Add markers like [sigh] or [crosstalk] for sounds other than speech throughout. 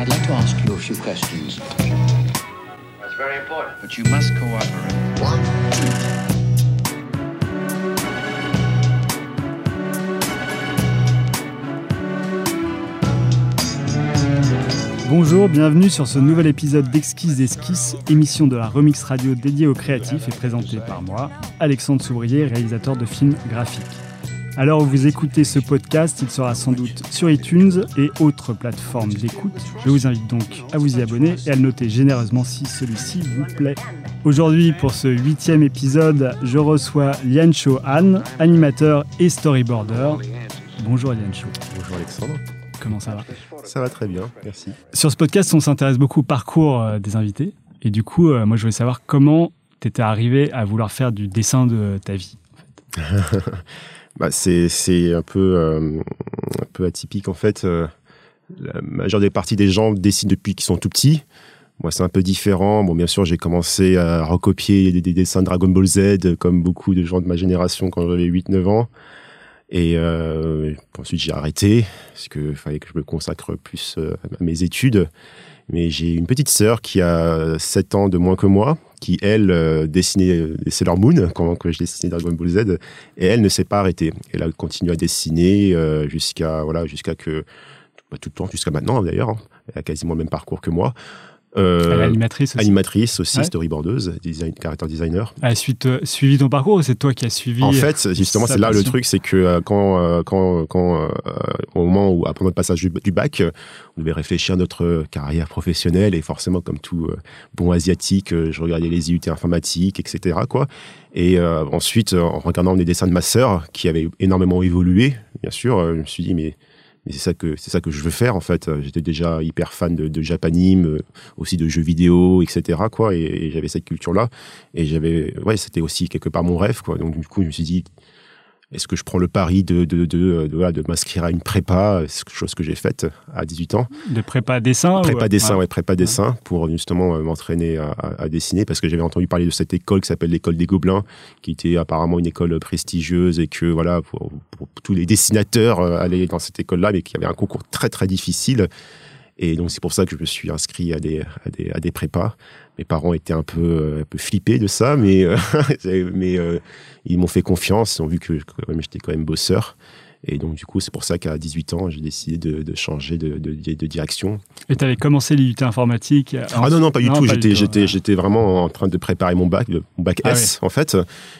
I'd like to ask you a few questions. That's very important. But you must cooperate. Bonjour, bienvenue sur ce nouvel épisode d'Exquise Esquisse, émission de la Remix Radio dédiée aux créatifs et présentée par moi, Alexandre Souvrier, réalisateur de films graphiques. Alors vous écoutez ce podcast, il sera sans doute sur iTunes et autres plateformes d'écoute. Je vous invite donc à vous y abonner et à le noter généreusement si celui-ci vous plaît. Aujourd'hui, pour ce huitième épisode, je reçois Lian Cho Han, animateur et storyboarder. Bonjour Lian Cho. Bonjour Alexandre. Comment ça va? Ça va très bien, merci. Sur ce podcast, on s'intéresse beaucoup au parcours euh, des invités. Et du coup, euh, moi, je voulais savoir comment tu étais arrivé à vouloir faire du dessin de ta vie. En fait. [laughs] bah, c'est un peu, euh, un peu atypique en fait. Euh, la majeure des parties des gens dessinent depuis qu'ils sont tout petits. Moi, c'est un peu différent. Bon, bien sûr, j'ai commencé à recopier des, des, dessins de Dragon Ball Z, comme beaucoup de gens de ma génération quand j'avais 8-9 ans. Et euh, ensuite, j'ai arrêté, parce qu'il fallait que je me consacre plus euh, à mes études. Mais j'ai une petite sœur qui a 7 ans de moins que moi, qui, elle, euh, dessinait Sailor Moon, [laughs] quand je dessinais Dragon Ball Z, et elle ne s'est pas arrêtée. Elle a continué à dessiner euh, jusqu'à voilà, jusqu'à que... Bah, tout le temps, jusqu'à maintenant d'ailleurs. Hein. Elle a quasiment le même parcours que moi. Euh, animatrice aussi. Animatrice aussi, Ouais. storyboardeuse, design, character designer. Elle a suite, euh, suivi ton parcours ou c'est toi qui as suivi En fait, justement, c'est là le truc, c'est que euh, quand, quand, quand au moment où, après notre passage du, du bac, on devait réfléchir à notre carrière professionnelle et forcément, comme tout bon asiatique, je regardais les IUT informatiques, etc. Quoi. Et ensuite, en regardant les dessins de ma sœur, qui avait énormément évolué, bien sûr, je me suis dit, mais c'est ça que c'est ça que je veux faire en fait. J'étais déjà hyper fan de, de japanime, euh, aussi de jeux vidéo, etc. Quoi, et, et j'avais cette culture là. Et j'avais, ouais, c'était aussi quelque part mon rêve, quoi. Donc du coup, je me suis dit, est-ce que je prends le pari de de de, de, voilà, de m'inscrire à une prépa, quelque chose que j'ai faite à 18 ans. de prépa dessin Prépa dessin, ouais. prépa dessin, pour justement euh, m'entraîner à, dessiner, parce que j'avais entendu parler de cette école qui s'appelle l'école des Gobelins, qui était apparemment une école prestigieuse et que voilà, pour, pour tous les dessinateurs euh, allaient dans cette école-là, mais qu'il y avait un concours très très difficile. Et donc c'est pour ça que je me suis inscrit à des, à des, à des prépas. Mes parents étaient un peu, euh, un peu flippés de ça, mais, euh, [laughs] mais euh, ils m'ont fait confiance, ils ont vu que j'étais quand même bosseur. Et donc, du coup, c'est pour ça qu'à 18 ans, j'ai décidé de, de changer de, de, de direction. Et tu avais commencé l'IUT informatique euh, Ah non, non, pas du tout. J'étais, vraiment en train de préparer mon bac, le- mon bac Ah S, en fait.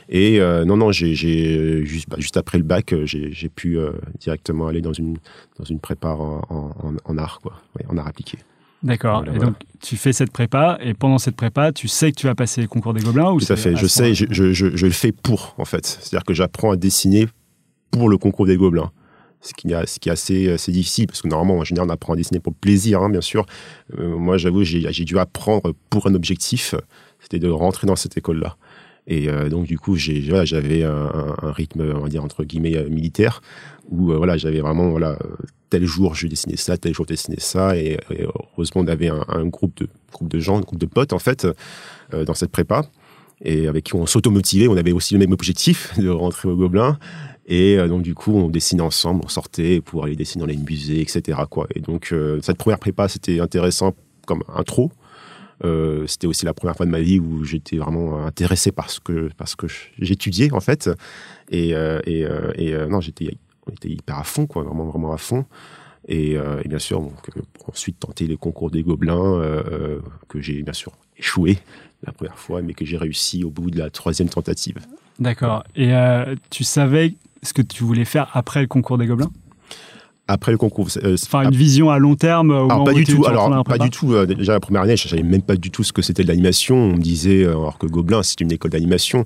Et euh, non, non, j'ai, juste, bah, juste après le bac, euh, j'ai, pu euh, directement aller dans une, dans une prépa en, en, en- art, quoi, Ouais, en art appliqué. D'accord. Voilà, et voilà. donc, tu fais cette prépa, et pendant cette prépa, tu sais que tu vas passer les concours des Gobelins ou Tout à fait. Je sais, je, je, je le fais pour, en fait. C'est-à-dire que j'apprends à dessiner pour le concours des Gobelins. Ce qui, est- assez, difficile, parce que normalement, en général, on apprend à dessiner pour plaisir, hein, bien sûr. Euh, moi, j'avoue, j'ai dû apprendre pour un objectif, c'était de rentrer dans cette école-là. Et euh, donc, du coup, j'avais un, rythme, on va dire, entre guillemets, euh, militaire, où voilà, j'avais vraiment, voilà, tel jour, je dessinais ça, tel jour, je dessinais ça. Et, heureusement, on avait un, groupe, de, groupe de gens, un groupe de potes, en fait, dans cette prépa et avec qui on s'automotivait. On avait aussi le même objectif [laughs] de rentrer au Gobelin. Et euh, donc, du coup, on dessinait ensemble, on sortait pour aller dessiner dans les musées, etc. Quoi. Et donc, euh, cette première prépa, c'était intéressant comme intro. Euh, c'était aussi la première fois de ma vie où j'étais vraiment intéressé par ce que, parce que j'étudiais, en fait. Et, et, non, j'étais, on était hyper à fond, quoi, vraiment, vraiment à fond. Et, bien sûr, ensuite tenter les concours des Gobelins, que j'ai bien sûr échoué la première fois, mais que j'ai réussi au bout de la troisième tentative. D'accord. Et tu savais ce que tu voulais faire après le concours des Gobelins? Après le concours, euh, Enfin, une vision à long terme au alors moment pas du tout. Alors pas du tout. déjà la première année, je savais même pas du tout ce que c'était de l'animation. On me disait, euh, alors que Gobelin, c'est une école d'animation.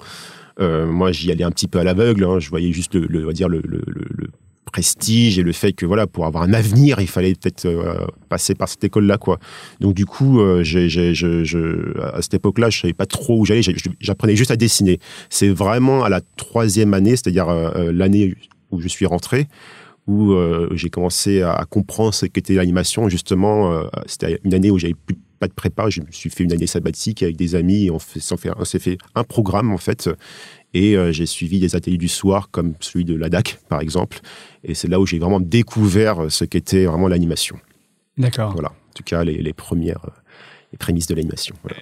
Euh, moi, j'y allais un petit peu à l'aveugle. hein. Je voyais juste le, le- on va dire le, le- le- le prestige et le fait que voilà, pour avoir un avenir, il fallait peut-être euh, passer par cette école-là, quoi. Donc du coup, euh, j'ai, j'ai- je, je- à cette époque-là, je savais pas trop où j'allais. J'apprenais juste à dessiner. C'est vraiment à la troisième année, c'est-à-dire euh, euh, l'année où je suis rentré, où euh, j'ai commencé à, comprendre ce qu'était l'animation. Justement, euh, c'était une année où j'avais plus pas de prépa. Je me suis fait une année sabbatique avec des amis on s'est fait un programme en fait. Et euh, j'ai suivi des ateliers du soir comme celui de la DAC par exemple. Et c'est là où j'ai vraiment découvert ce qu'était vraiment l'animation. D'accord. Voilà. tout cas les, les premières les prémices de l'animation. Voilà.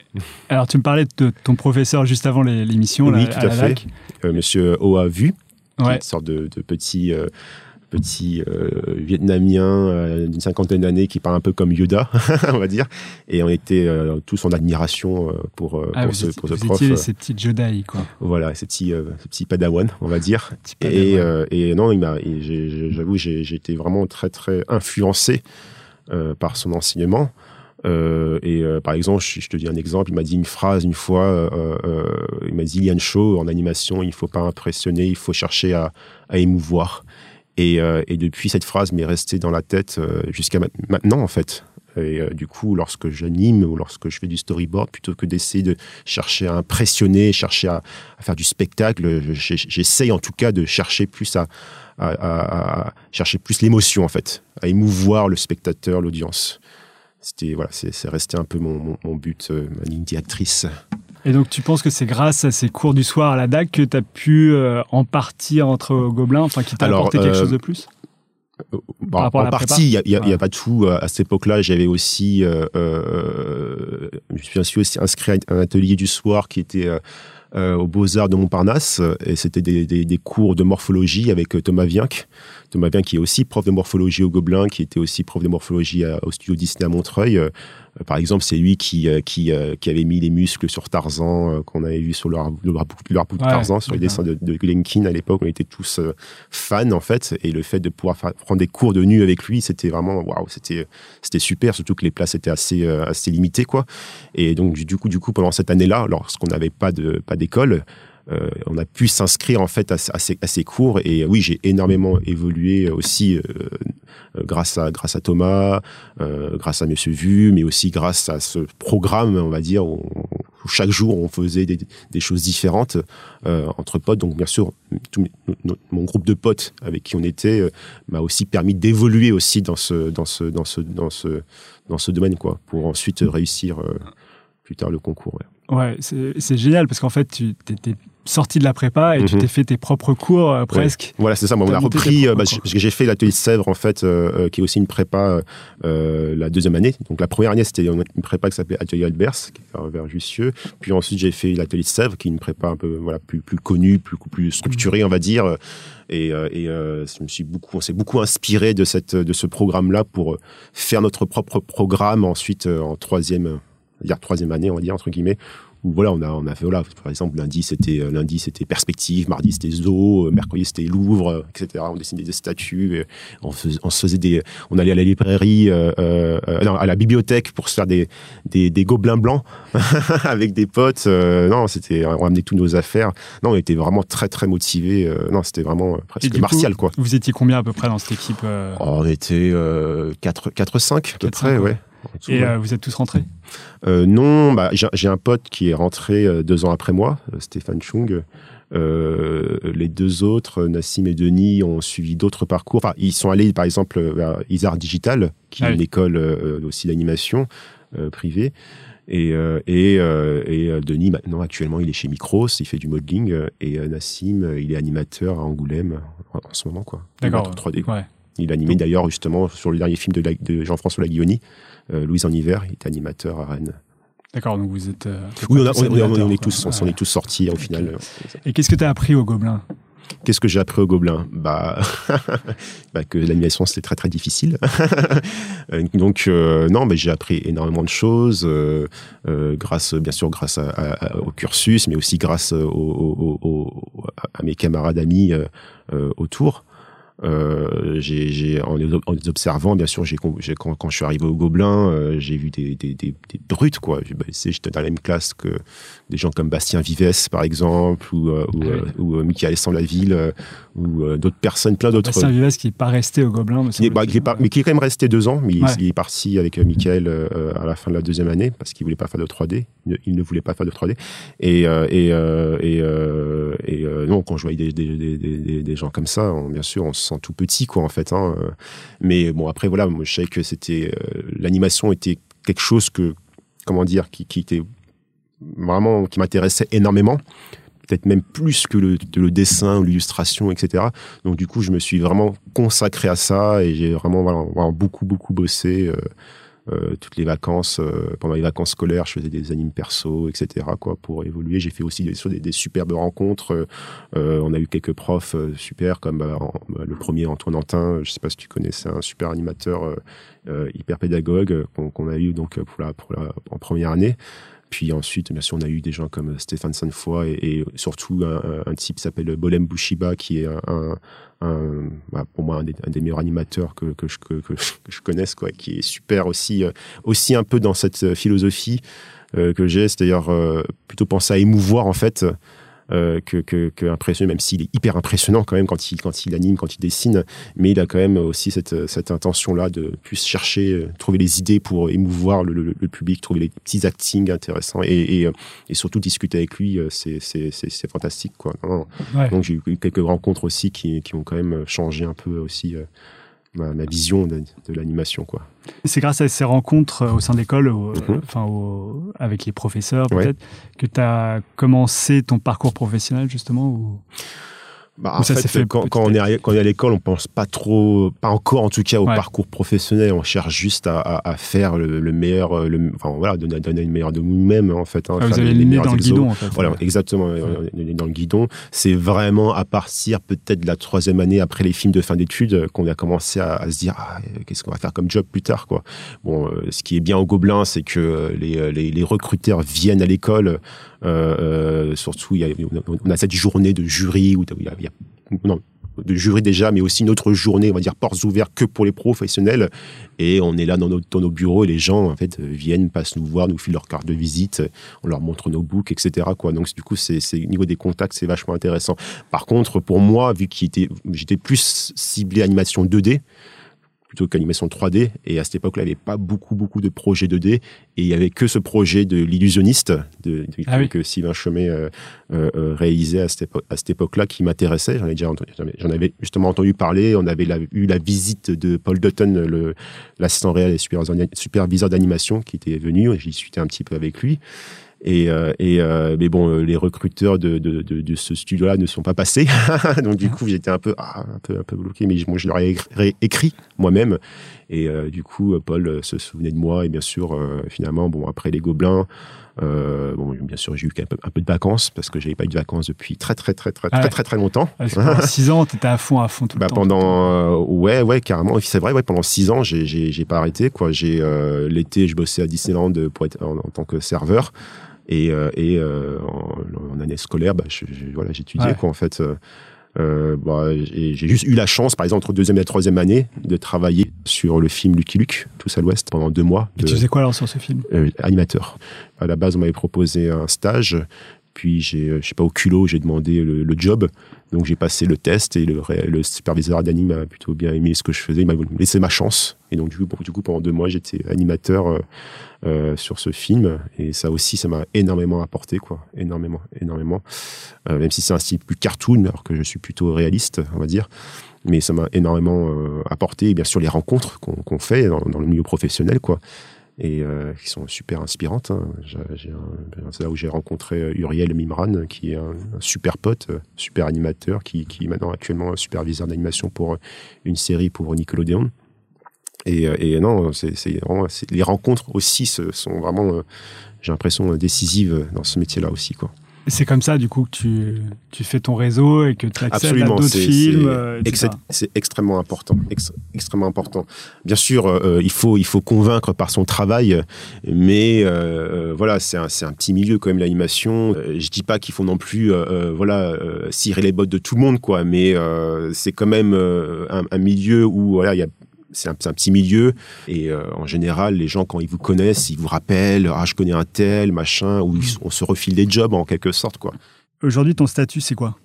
Alors, tu me parlais de ton professeur juste avant l'émission. Oui, là, tout à fait. Euh, Monsieur Oa Vu, Ouais. une sorte de, de petit, euh, petit euh, Vietnamien euh, d'une cinquantaine d'années qui parle un peu comme Yoda, [laughs] on va dire. Et on était euh, tous en admiration pour, Ah, pour ce, étiez, pour ce vous prof. étiez ces petites Jedi, quoi. Voilà, ce petit, euh, ce petit padawan, on va dire. [laughs] Et, non, il m'a, j'avoue, j'ai été vraiment très, très influencé par son enseignement. Euh, et euh, par exemple, je, je te dis un exemple, il m'a dit une phrase une fois, euh, il m'a dit, Lian Show, en animation, il ne faut pas impressionner, il faut chercher à, à émouvoir. Et, euh, et depuis, cette phrase m'est restée dans la tête euh, jusqu'à ma- maintenant, en fait. Et euh, du coup, lorsque j'anime ou lorsque je fais du storyboard, plutôt que d'essayer de chercher à impressionner, chercher à, faire du spectacle, je- j'essaye en tout cas de chercher plus à, chercher plus l'émotion en fait, à émouvoir le spectateur, l'audience. C'était voilà, c'est resté un peu mon, but, ma ligne directrice. Et donc, tu penses que c'est grâce à ces cours du soir à la DAC que tu as pu euh, en partie rentrer au Gobelin, enfin, qui t'a apporté quelque euh, chose de plus? Bon, à en partie, il n'y a, il y a- il y a Ouais. pas de tout. Euh, À cette époque-là, j'avais aussi, euh, euh, je suis aussi- aussi inscrit à un atelier du soir qui était euh, euh, aux Beaux-Arts de Montparnasse. Et c'était des, des- des cours de morphologie avec Thomas Vienck. Thomas Vienck qui est aussi prof de morphologie au Gobelin, qui était aussi prof de morphologie à- au studio Disney à Montreuil. Euh, par exemple, c'est lui qui, euh, qui, euh, qui avait mis les muscles sur Tarzan, euh, qu'on avait vu sur le, le de Tarzan, sur les dessins de, de Glenkin à l'époque. On était tous euh, fans, en fait. Et le fait de pouvoir faire- prendre des cours de nu avec lui, c'était vraiment, waouh, c'était, c'était super, surtout que les places étaient assez, euh, assez limitées, quoi. Et donc, du du coup, du coup, pendant cette année-là, lorsqu'on n'avait pas de, pas d'école, euh, on a pu s'inscrire en fait à, ces, cours et oui j'ai énormément évolué aussi euh, euh, grâce à grâce à Thomas grâce à Monsieur Vu mais aussi grâce à ce programme on va dire où, chaque jour on faisait des, choses différentes entre potes donc bien sûr mon groupe de potes avec qui on était m'a aussi permis d'évoluer aussi dans ce dans ce dans ce dans ce dans ce domaine quoi pour ensuite réussir plus tard le concours ouais. C'est génial parce qu'en fait, tu sorti de la prépa et tu Mhm. t'es fait tes propres cours euh, presque. Voilà, c'est ça. Moi, on a repris, euh, bah, j'ai fait l'atelier de Sèvres, en fait, euh, euh, qui est aussi une prépa euh, la deuxième année. Donc, la première année, c'était une prépa qui s'appelait Atelier Albers, qui est vers, Jussieu. Puis ensuite, j'ai fait l'atelier de Sèvres, qui est une prépa un peu voilà, plus, plus connue, plus, plus structurée, on va dire. Et, et je me suis beaucoup, on s'est beaucoup inspiré de, cette, de ce programme-là pour faire notre propre programme ensuite en troisième, dire troisième année, on va dire, entre guillemets, où voilà, on a, on a fait, voilà, par exemple, lundi c'était, euh, lundi c'était perspective, mardi c'était zoo, euh, mercredi c'était Louvre, euh, etc. On dessinait des statues, on, fais- on se faisait des, on allait à la librairie, euh, euh, non, à la bibliothèque pour se faire des, des, des gobelins blancs [laughs] avec des potes. euh, non, c'était, on ramenait toutes nos affaires. Non, on était vraiment très, très motivés. euh, non, c'était vraiment presque martial, coup, quoi. Vous étiez combien à peu près dans cette équipe Oh, on était euh, 4, 4, 5 à peu 4-5, près, ouais. Et euh, vous êtes tous rentrés? Euh, non, bah, j'ai un pote qui est rentré euh, deux ans après moi, Stéphane Chung. Euh, les deux autres, Nassim et Denis, ont suivi d'autres parcours. Enfin, ils sont allés, par exemple, vers Isard Digital, qui Ah est oui. une école aussi d'animation privée. Et, et, et Denis, maintenant, actuellement, il est chez Micros, il fait du modeling. Et Nassim, il est animateur à Angoulême en, ce moment, quoi. D'accord. Animateur 3D. Ouais. Il a animé d'ailleurs, justement, sur le dernier film de, de Jean-François Laguioni, Louise en hiver, il est animateur à Rennes. D'accord, donc vous êtes. euh, Oui, on, a- tous on- on- on animateurs, est tous, on est tous sortis au final. Et qu'est-ce que tu as appris au Gobelin? Qu'est-ce que j'ai appris au Gobelin? Bah, [laughs] bah que l'animation c'était très très difficile. [laughs] Euh, Donc euh, non, mais j'ai appris énormément de choses euh, euh, grâce, bien sûr, grâce à- à- à- au cursus, mais aussi grâce au- au- au- au- à mes camarades amis euh, euh, autour. Euh, j'ai, j'ai- en, les, en les observant, bien sûr, j'ai, quand, quand je suis arrivé au Gobelin, euh, j'ai vu des, des, des, des brutes, quoi. Bah, c'est- j'étais dans la même classe que des gens comme Bastien Vives, par exemple, ou, euh, ou, Ah oui. ou Michael euh, ou euh, d'autres personnes, plein d'autres. Bastien Vives qui n'est pas resté au Gobelin. me Qui est- bah, qui est pas- mais qui est quand même resté deux ans, mais il- Ouais. il, est parti avec Michael à la fin de la deuxième année parce qu'il voulait pas faire de 3D. Il ne, il ne voulait pas faire de 3D. Et et et, et non, quand je voyais des, des, des, des, des gens comme ça, on- bien sûr, on se sent tout petit, quoi, en fait. Hein, euh. mais bon, après, voilà, je sais que c'était euh, l'animation était quelque chose que, comment dire, qui, était vraiment qui m'intéressait énormément peut-être même plus que le, dessin ou l'illustration, etc. Donc du coup, je me suis vraiment consacré à ça et j'ai vraiment beaucoup, beaucoup bossé euh, euh, toutes les vacances, euh, pendant les vacances scolaires, je faisais des animes perso, etc. Quoi, pour évoluer. J'ai fait aussi des, des, superbes rencontres. Euh, on a eu quelques profs super, comme bah, le premier Antoine Antin. Je sais pas si tu connais, c'est un super animateur hyper pédagogue qu'on a eu donc pour la, pour la, en première année. Puis ensuite, bien sûr, on a eu des gens comme Stéphane Sanfoy et, et surtout un, type qui s'appelle Bolem Bouchiba, qui est un, bah, pour moi un des, meilleurs animateurs que, je, connaisse, quoi, qui est super aussi, euh, aussi un peu dans cette philosophie euh, que j'ai, c'est-à-dire euh, plutôt penser à émouvoir en fait euh, que, que, que, même s'il est hyper impressionnant quand même quand il, quand il anime, quand il dessine, mais il a quand même aussi cette, cette intention-là de plus chercher, euh, trouver les idées pour émouvoir le, le, le public, trouver les petits actings intéressants et, et, euh, et surtout discuter avec lui, c'est, c'est, c'est, c'est fantastique. Quoi. Ouais. Donc j'ai eu quelques rencontres aussi qui, qui ont quand même changé un peu aussi ma, ma vision de, de l'animation. quoi. C'est grâce à ces rencontres au sein de l'école, mm -hmm. enfin, avec les professeurs peut-être, ouais. que tu as commencé ton parcours professionnel justement ou... Bah, en fait, fait, quand, quand, on est, quand on est à l'école, on pense pas trop, pas encore en tout cas au ouais. parcours professionnel. On cherche juste à, à, à faire le, le, meilleur, le, enfin voilà, donner, donner le meilleur de nous-mêmes en fait. Hein, ah, vous avez les, les dans le guidon en fait. Voilà, ouais. exactement, ouais. dans le guidon. C'est vraiment à partir peut-être de la troisième année après les films de fin d'études qu'on a commencé à, à se dire ah, qu'est-ce qu'on va faire comme job plus tard quoi. Bon, euh, ce qui est bien au Gobelin, c'est que les, les, les recruteurs viennent à l'école. Euh, euh, surtout, y a, on a cette journée de jury où il y y a non, de jury déjà, mais aussi une autre journée, on va dire portes ouvertes que pour les professionnels. Et on est là dans nos, dans nos bureaux et les gens, en fait, viennent, passent nous voir, nous filent leur carte de visite, on leur montre nos books, etc. Quoi. Donc, du coup, c'est, au niveau des contacts, c'est vachement intéressant. Par contre, pour moi, vu que j'étais plus ciblé animation 2D, plutôt qu'animation 3D. Et à cette époque-là, il n'y avait pas beaucoup, beaucoup de projets 2D. Et il n'y avait que ce projet de l'illusionniste de, de, ah oui. que Sylvain Chemet euh, euh, réalisait à cette, époque, à cette époque-là qui m'intéressait. J'en, ai déjà entendu, j'en avais justement entendu parler. On avait la, eu la visite de Paul Dutton, le, l'assistant réel et superviseur d'animation qui était venu. J'y suis un petit peu avec lui. Et, euh, et euh, mais bon, les recruteurs de, de, de, de ce studio-là ne sont pas passés, [laughs] donc du coup j'étais un peu ah, un peu un peu bloqué, mais moi je leur ai écrit, moi-même. Et euh, du coup, Paul se souvenait de moi et bien sûr, finalement, bon après les Gobelins. Euh, bon, bien sûr, j'ai eu un peu, un peu, de vacances parce que j'avais pas eu de vacances depuis très très très très ah très, très très très longtemps. pendant [laughs] six ans, tu étais à fond à fond tout bah, le temps. Pendant euh, ouais ouais carrément. C'est vrai ouais pendant six ans, j'ai j'ai pas arrêté quoi. J'ai euh, l'été, je bossais à Disneyland pour être en, en tant que serveur. Et, euh, et euh, en, en, année scolaire, bah, je, voilà, j'étudiais ouais. quoi en fait. Euh, bah, j'ai juste eu la chance, par exemple, entre deuxième et la troisième année, de travailler sur le film Lucky Luke, Tous à l'Ouest, pendant deux mois. De, et tu faisais quoi alors sur ce film? Euh, Animateur. À la base, on m'avait proposé un stage, puis j'ai, je sais pas, au culot, j'ai demandé le, job. Donc j'ai passé le test et le, superviseur d'anime a plutôt bien aimé ce que je faisais. Il m'a laissé ma chance. Et donc du coup, pendant deux mois, j'étais animateur euh, euh, sur ce film. Et ça aussi, ça m'a énormément apporté, quoi. Énormément, énormément. Euh, même si c'est un style plus cartoon, alors que je suis plutôt réaliste, on va dire. Mais ça m'a énormément euh, apporté. Et bien sûr, les rencontres qu'on qu fait dans, dans, le milieu professionnel, quoi et euh, qui sont super inspirantes. Hein. C'est là où j'ai rencontré Uriel Mimran, qui est un, super pote, super animateur, qui, est maintenant actuellement superviseur d'animation pour une série pour Nickelodeon. Et, et non, les rencontres aussi sont vraiment, j'ai l'impression, décisives dans ce métier-là aussi, quoi. C'est comme ça, du coup, que tu, tu fais ton réseau et que tu accèdes à d'autres films. C'est ex extrêmement important, ex extrêmement important. Bien sûr, euh, il faut il faut convaincre par son travail, mais euh, voilà, c'est un c'est un petit milieu quand même l'animation. Euh, je dis pas qu'il faut non plus euh, voilà cirer les bottes de tout le monde quoi, mais c'est quand même un, un, milieu où voilà il y a c'est un, un, petit milieu. Et euh, en général les gens quand ils vous connaissent ils vous rappellent ah je connais un tel machin ou ils, on se refile des jobs en quelque sorte quoi. Aujourd'hui ton statut c'est quoi?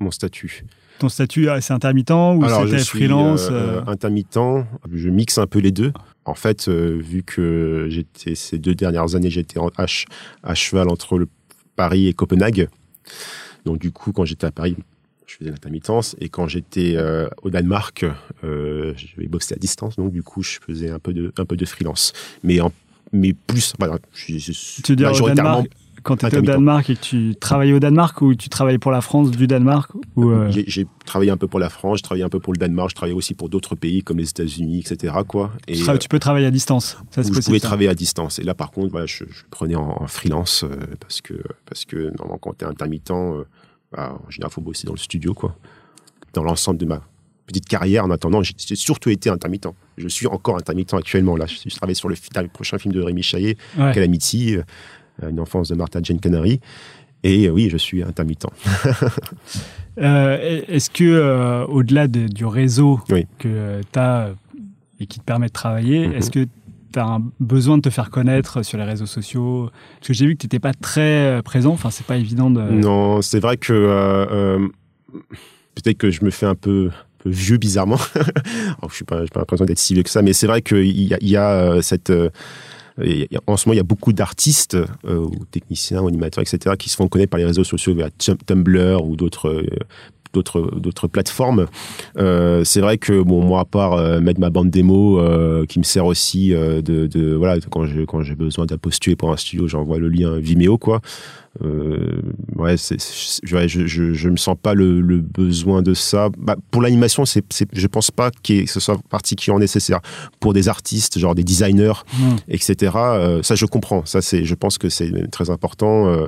Mon statut. Ton statut ah, c'est intermittent ou c'était freelance euh, euh... intermittent. Je mixe un peu les deux. En fait vu que j'étais ces deux dernières années j'étais à, à cheval entre le Paris et Copenhague. Donc du coup quand j'étais à Paris je faisais l'intermittence et quand j'étais euh, au Danemark, euh, j'avais boxé à distance, donc du coup je faisais un peu de un peu de freelance, mais en mais plus voilà, je, je, tu veux dire majoritairement. quand tu étais au. Danemark et que tu travaillais au Danemark ou tu travaillais pour la France du Danemark ou euh, J'ai- J'ai travaillé un peu pour la France, je travaillais un peu pour le Danemark, je travaillais aussi pour d'autres pays comme les États-Unis, etc. Quoi. Et, tu, euh, tu peux travailler à distance Ça, je possible, pouvais ça travailler à distance. Et là, par contre, voilà, je, je prenais en, en freelance euh, parce que, parce que normalement, quand tu es intermittent, euh, bah, en général, il faut bosser dans le studio. Quoi. Dans l'ensemble de ma petite carrière, en attendant, j'ai surtout été intermittent. Je suis encore intermittent actuellement. Là, je, je travaille sur le, prochain film de Rémi Chaillet, Ouais. Calamity, euh, une enfance de Martha Jane Canary. Et euh, oui, je suis intermittent. [laughs] Euh, Est-ce que, euh, au-delà de- du réseau Oui. que tu as et qui te permet de travailler, Mhm. est-ce que tu as un besoin de te faire connaître sur les réseaux sociaux Parce que j'ai vu que tu n'étais pas très euh, présent, enfin, c'est pas évident de. Non, c'est vrai que euh, euh, peut-être que je me fais un peu, vieux bizarrement. [laughs] Alors, je suis pas, pas l'impression d'être si vieux que ça, mais c'est vrai qu'il y a, y a cette en ce moment, il y a beaucoup d'artistes, ou techniciens, ou animateurs, etc., qui se font connaître par les réseaux sociaux via Tum- Tumblr ou d'autres d'autres d'autres plateformes. Euh, c'est vrai que bon moi à part euh, mettre ma bande démo euh, qui me sert aussi euh, de, de voilà quand j'ai quand j'ai besoin d'un postuler pour un studio, j'envoie le lien Vimeo quoi. Euh, ouais, c'est- ouais, je, je, je me sens pas le, le besoin de ça. Bah, pour l'animation, c'est, je pense pas que ce soit particulièrement nécessaire. Pour des artistes, genre des designers, Mhm. etc. euh, ça, je comprends. Ça, c'est, je pense que c'est très important euh,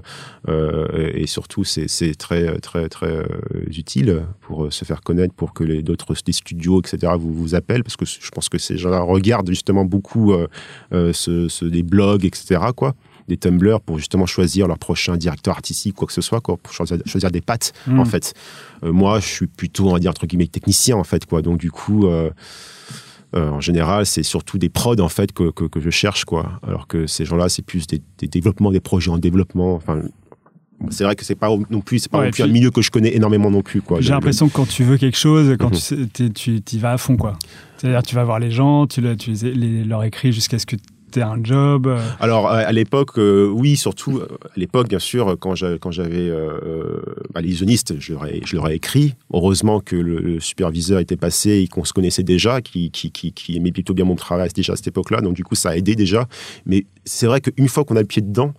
euh, et surtout, c'est, très, très, très utile pour se faire connaître, pour que les d'autres des studios, etc. vous vous appellent, parce que je pense que ces gens-là regardent justement beaucoup euh, euh, ce, ce- des blogs, etc. Quoi des Tumblr pour justement choisir leur prochain directeur artistique, quoi que ce soit, quoi, pour choisir, choisir des pattes, Mhm. en fait. Euh, moi, je suis plutôt, on va dire, entre guillemets, technicien, en fait, quoi. Donc, du coup, euh, euh, en général, c'est surtout des prods, en fait, que, que, que je cherche, quoi. Alors que ces gens-là, c'est plus des, des développements, des projets en développement. Enfin, c'est vrai que c'est pas non plus, c'est pas Ouais, non plus puis- un milieu que je connais énormément non plus, quoi. J'ai l'impression que quand tu veux quelque chose, quand Mhm. tu t'es- tu y vas à fond, quoi. C'est-à-dire, tu vas voir les gens, tu, le- tu les, les- leur écris jusqu'à ce que aies un job. euh. Alors à l'époque, euh, oui, surtout euh, à l'époque, bien sûr, quand j'a- quand j'avais bah, je leur ai, écrit. Heureusement que le, superviseur était passé et qu'on se connaissait déjà, qui, qui, qui, aimait plutôt bien mon travail déjà à cette époque-là. Donc du coup, ça a aidé déjà. Mais c'est vrai qu'une fois qu'on a le pied dedans,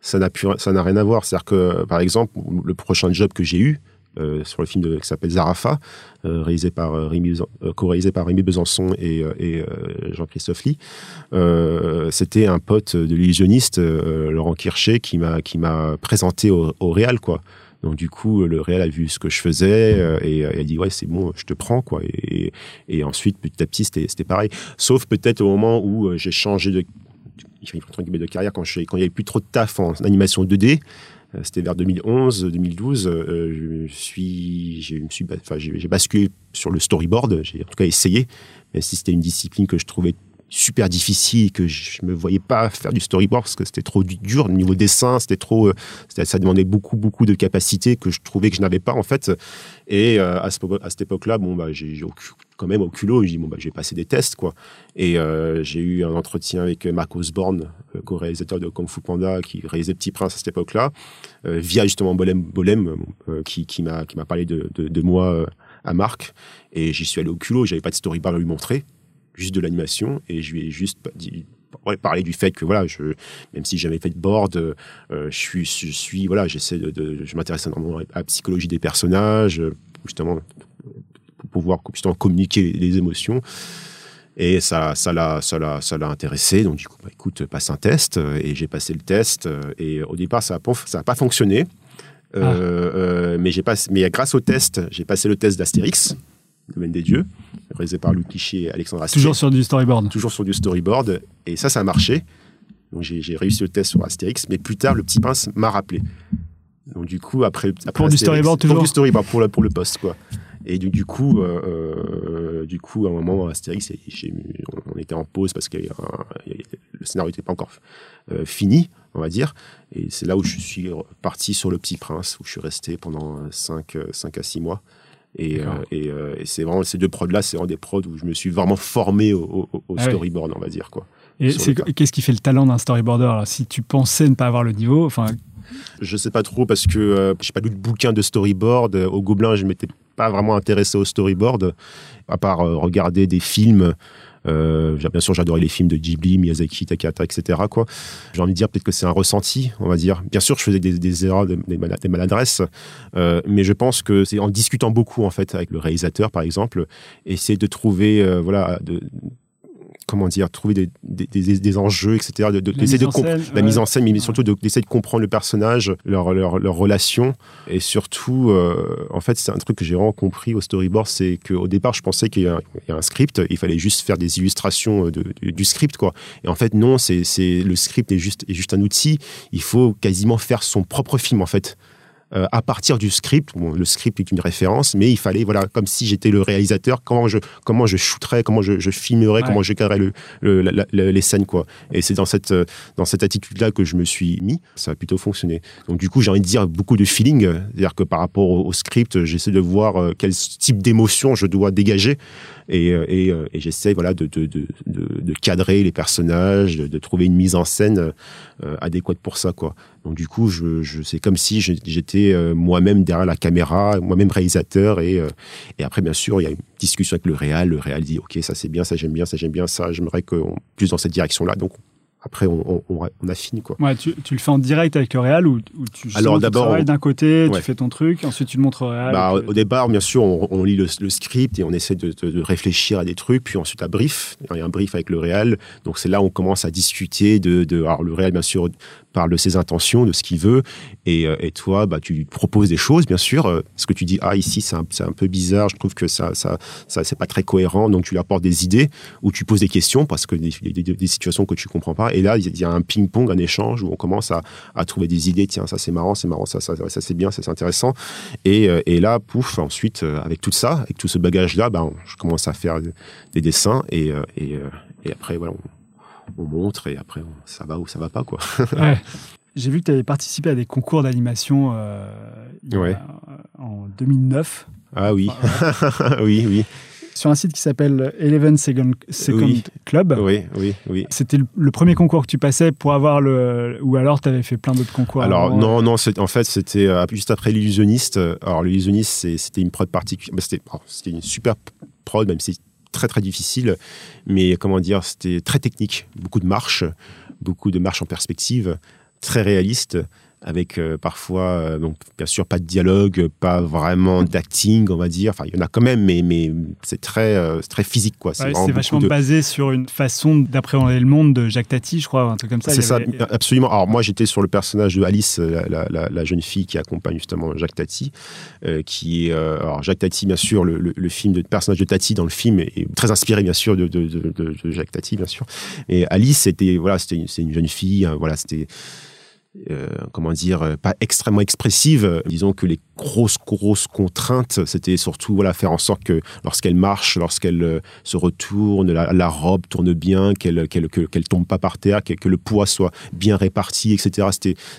ça n'a ça n'a rien à voir. C'est-à-dire que, par exemple, le prochain job que j'ai eu. Euh, sur le film de- qui s'appelle Zarafa, euh, réalisé par euh, euh, co-réalisé par Rémi Besançon et, euh, et, Jean-Christophe Lee. C'était un pote de l'illusionniste, Laurent Kircher, qui m'a qui m'a présenté au, au Real, quoi. Donc du coup, le Real a vu ce que je faisais et, il a dit ouais c'est bon, je te prends quoi. Et, et ensuite petit à petit c'était pareil. Sauf peut-être au moment où j'ai changé de de carrière quand je quand il y avait plus trop de taf en animation 2D. Euh, C'était vers 2011, 2012. euh, je suis, j'ai- basculé sur le storyboard. J'ai en tout cas essayé, même si c'était une discipline que je trouvais super difficile, que je me voyais pas faire du storyboard parce que c'était trop du- dur au niveau dessin, c'était trop, euh, ça demandait beaucoup beaucoup de capacités que je trouvais que je n'avais pas en fait. Et euh, à, ce, à cette époque-là, bon bah j'ai quand même au culot, je dis bon bah je vais passer des tests quoi. Et euh, j'ai eu un entretien avec Marc Osborne, euh, co-réalisateur de Kung Fu Panda, qui réalisait Petit Prince à cette époque-là, euh, via justement Bolem, Bolem qui, m'a parlé de, moi à Marc. Et j'y suis allé au culot, j'avais pas de storyboard à lui montrer, juste de l'animation, et je lui ai juste dit ouais, parler du fait que voilà je même si j'avais fait de board je suis voilà j'essaie de, je m'intéresse énormément à la psychologie des personnages justement pouvoir justement communiquer les, émotions et ça ça l'a ça l'a ça l'a intéressé donc du coup bah, écoute passe un test euh, et j'ai passé le test euh, et au départ ça a pas ça a pas fonctionné Euh, Ah. euh, mais j'ai passé mais grâce au test j'ai passé le test d'Astérix le domaine des dieux réalisé par Luc Lichy et Alexandre Astier Toujours sur du storyboard. toujours sur du storyboard. Et ça, ça a marché. Donc j'ai j'ai réussi le test sur Astérix, mais plus tard, le petit prince m'a rappelé. Donc du coup, après, après Pour du storyboard, pour toujours du storyboard pour le pour le poste quoi. Et du, du coup, euh, euh, du coup, à un moment, Astérix, on, on était en pause parce que euh, le scénario n'était pas encore euh, fini, on va dire. Et c'est là où je suis parti sur le Petit Prince, où je suis resté pendant 5, à 6 mois. Et, euh, et, euh, et c'est vraiment ces deux prods là, c'est vraiment des prods où je me suis vraiment formé au, au- au Ah ouais. storyboard, on va dire quoi. Et qu'est-ce qui fait le talent d'un storyboarder Si tu pensais ne pas avoir le niveau, enfin, Je sais pas trop parce que euh, j'ai pas lu de bouquin de storyboard. Euh, Au Gobelin, je m'étais pas vraiment intéressé au storyboard, à part euh, regarder des films. Euh, bien sûr, j'adorais les films de Ghibli, Miyazaki, Takahata, etc. J'ai envie de dire peut-être que c'est un ressenti, on va dire. Bien sûr, je faisais des, erreurs, des, maladresses, mais je pense que c'est en discutant beaucoup en fait avec le réalisateur, par exemple, essayer de trouver, voilà, comment dire, trouver des, des, des, enjeux, etc. De, de, la, mise de scène, la mise en scène, mais surtout d'essayer de, comprendre le personnage, leur, leur, leur relation. Et surtout, euh, en fait, c'est un truc que j'ai vraiment compris au storyboard, c'est qu'au départ, je pensais qu'il y, y, a un script, il fallait juste faire des illustrations de, du script, quoi. Et en fait, non, c'est le script est juste, est juste un outil. Il faut quasiment faire son propre film, en fait. Euh, à partir du script. Bon, le script est une référence, mais il fallait, voilà, comme si j'étais le réalisateur, comment je, comment je shooterais, comment je, je filmerais, ouais. comment je cadrerais le, le, la, la, les scènes, quoi. Et c'est dans cette, dans cette attitude-là que je me suis mis. Ça a plutôt fonctionné. Donc, du coup, j'ai envie de dire beaucoup de feeling. C'est-à-dire que par rapport au, au script, j'essaie de voir euh, quel type d'émotion je dois dégager. Et, euh, et, et j'essaie, voilà, de, de, de, de, cadrer les personnages, de, trouver une mise en scène euh, adéquate pour ça, quoi. Donc, du coup, je, je, c'est comme si j'étais euh, moi-même derrière la caméra, moi-même réalisateur. Et, euh, et après, bien sûr, il y a une discussion avec le réal. Le réal dit, OK, ça c'est bien, ça j'aime bien, ça j'aime bien, ça j'aimerais que plus dans cette direction-là. Donc, après, on, on, on, affine. Quoi. Ouais, tu, tu, le fais en direct avec le réal ou, ou tu Alors, d'abord, travailles d'un côté, ouais. tu fais ton truc, ensuite tu le montres au réal bah, Au départ, bien sûr, on, on lit le, le, script et on essaie de, de, de, réfléchir à des trucs, puis ensuite la brief. Il y a un brief avec le réal. Donc, c'est là où on commence à discuter de. de alors, le réal, bien sûr, parle de ses intentions, de ce qu'il veut. Et, et, toi, bah, tu proposes des choses, bien sûr. Ce que tu dis, ah, ici, c'est un, un, peu bizarre, je trouve que ça, ça, ça c'est pas très cohérent. Donc, tu lui apportes des idées ou tu poses des questions parce que des, situations que tu comprends pas. Et là, il y a un ping-pong, un échange où on commence à, à, trouver des idées. Tiens, ça c'est marrant, c'est marrant, ça, ça, c'est bien, c'est intéressant. Et, et, là, pouf, ensuite, avec tout ça, avec tout ce bagage-là, ben, je commence à faire des dessins et, et, et après, voilà, on, montre et après, on, ça va ou ça va pas, quoi. [laughs] Ouais. J'ai vu que tu avais participé à des concours d'animation euh, ouais. en 2009. Ah oui, [laughs] oui, oui sur un site qui s'appelle Eleven Second, Second oui. Club. Oui, oui, oui. C'était le, le, premier concours que tu passais pour avoir le. Ou alors tu avais fait plein d'autres concours Alors, avant, non, non, en fait, c'était euh, juste après l'illusionniste. Alors, l'illusionniste, c'était une prod particulière. C'était oh, une super prod, même si très, très difficile. Mais comment dire, c'était très technique. Beaucoup de marches, beaucoup de marches en perspective, très réaliste avec euh, parfois, euh, donc bien sûr pas de dialogue, pas vraiment d'acting, on va dire. Enfin, il y en a quand même, mais, mais c'est très, euh, très physique, quoi. C'est ouais, vachement de... basé sur une façon d'appréhender le monde de Jacques Tati, je crois, un truc comme ça. C'est ça, absolument. Alors moi, j'étais sur le personnage de Alice, la, la, la, jeune fille qui accompagne justement Jacques Tati, euh, qui est, alors Jacques Tati, bien sûr, le, le, le, film de le personnage de Tati dans le film est très inspiré, bien sûr, de, de, de, de Jacques Tati, bien sûr. Et Alice, c'était voilà, c'était une, une jeune fille, hein, voilà, c'était euh, comment dire, pas extrêmement expressive. Disons que les grosses, grosses contraintes, c'était surtout voilà, faire en sorte que lorsqu'elle marche, lorsqu'elle euh, se retourne, la, robe tourne bien, qu'elle qu'elle qu'elle tombe pas par terre, que, que, le poids soit bien réparti, etc.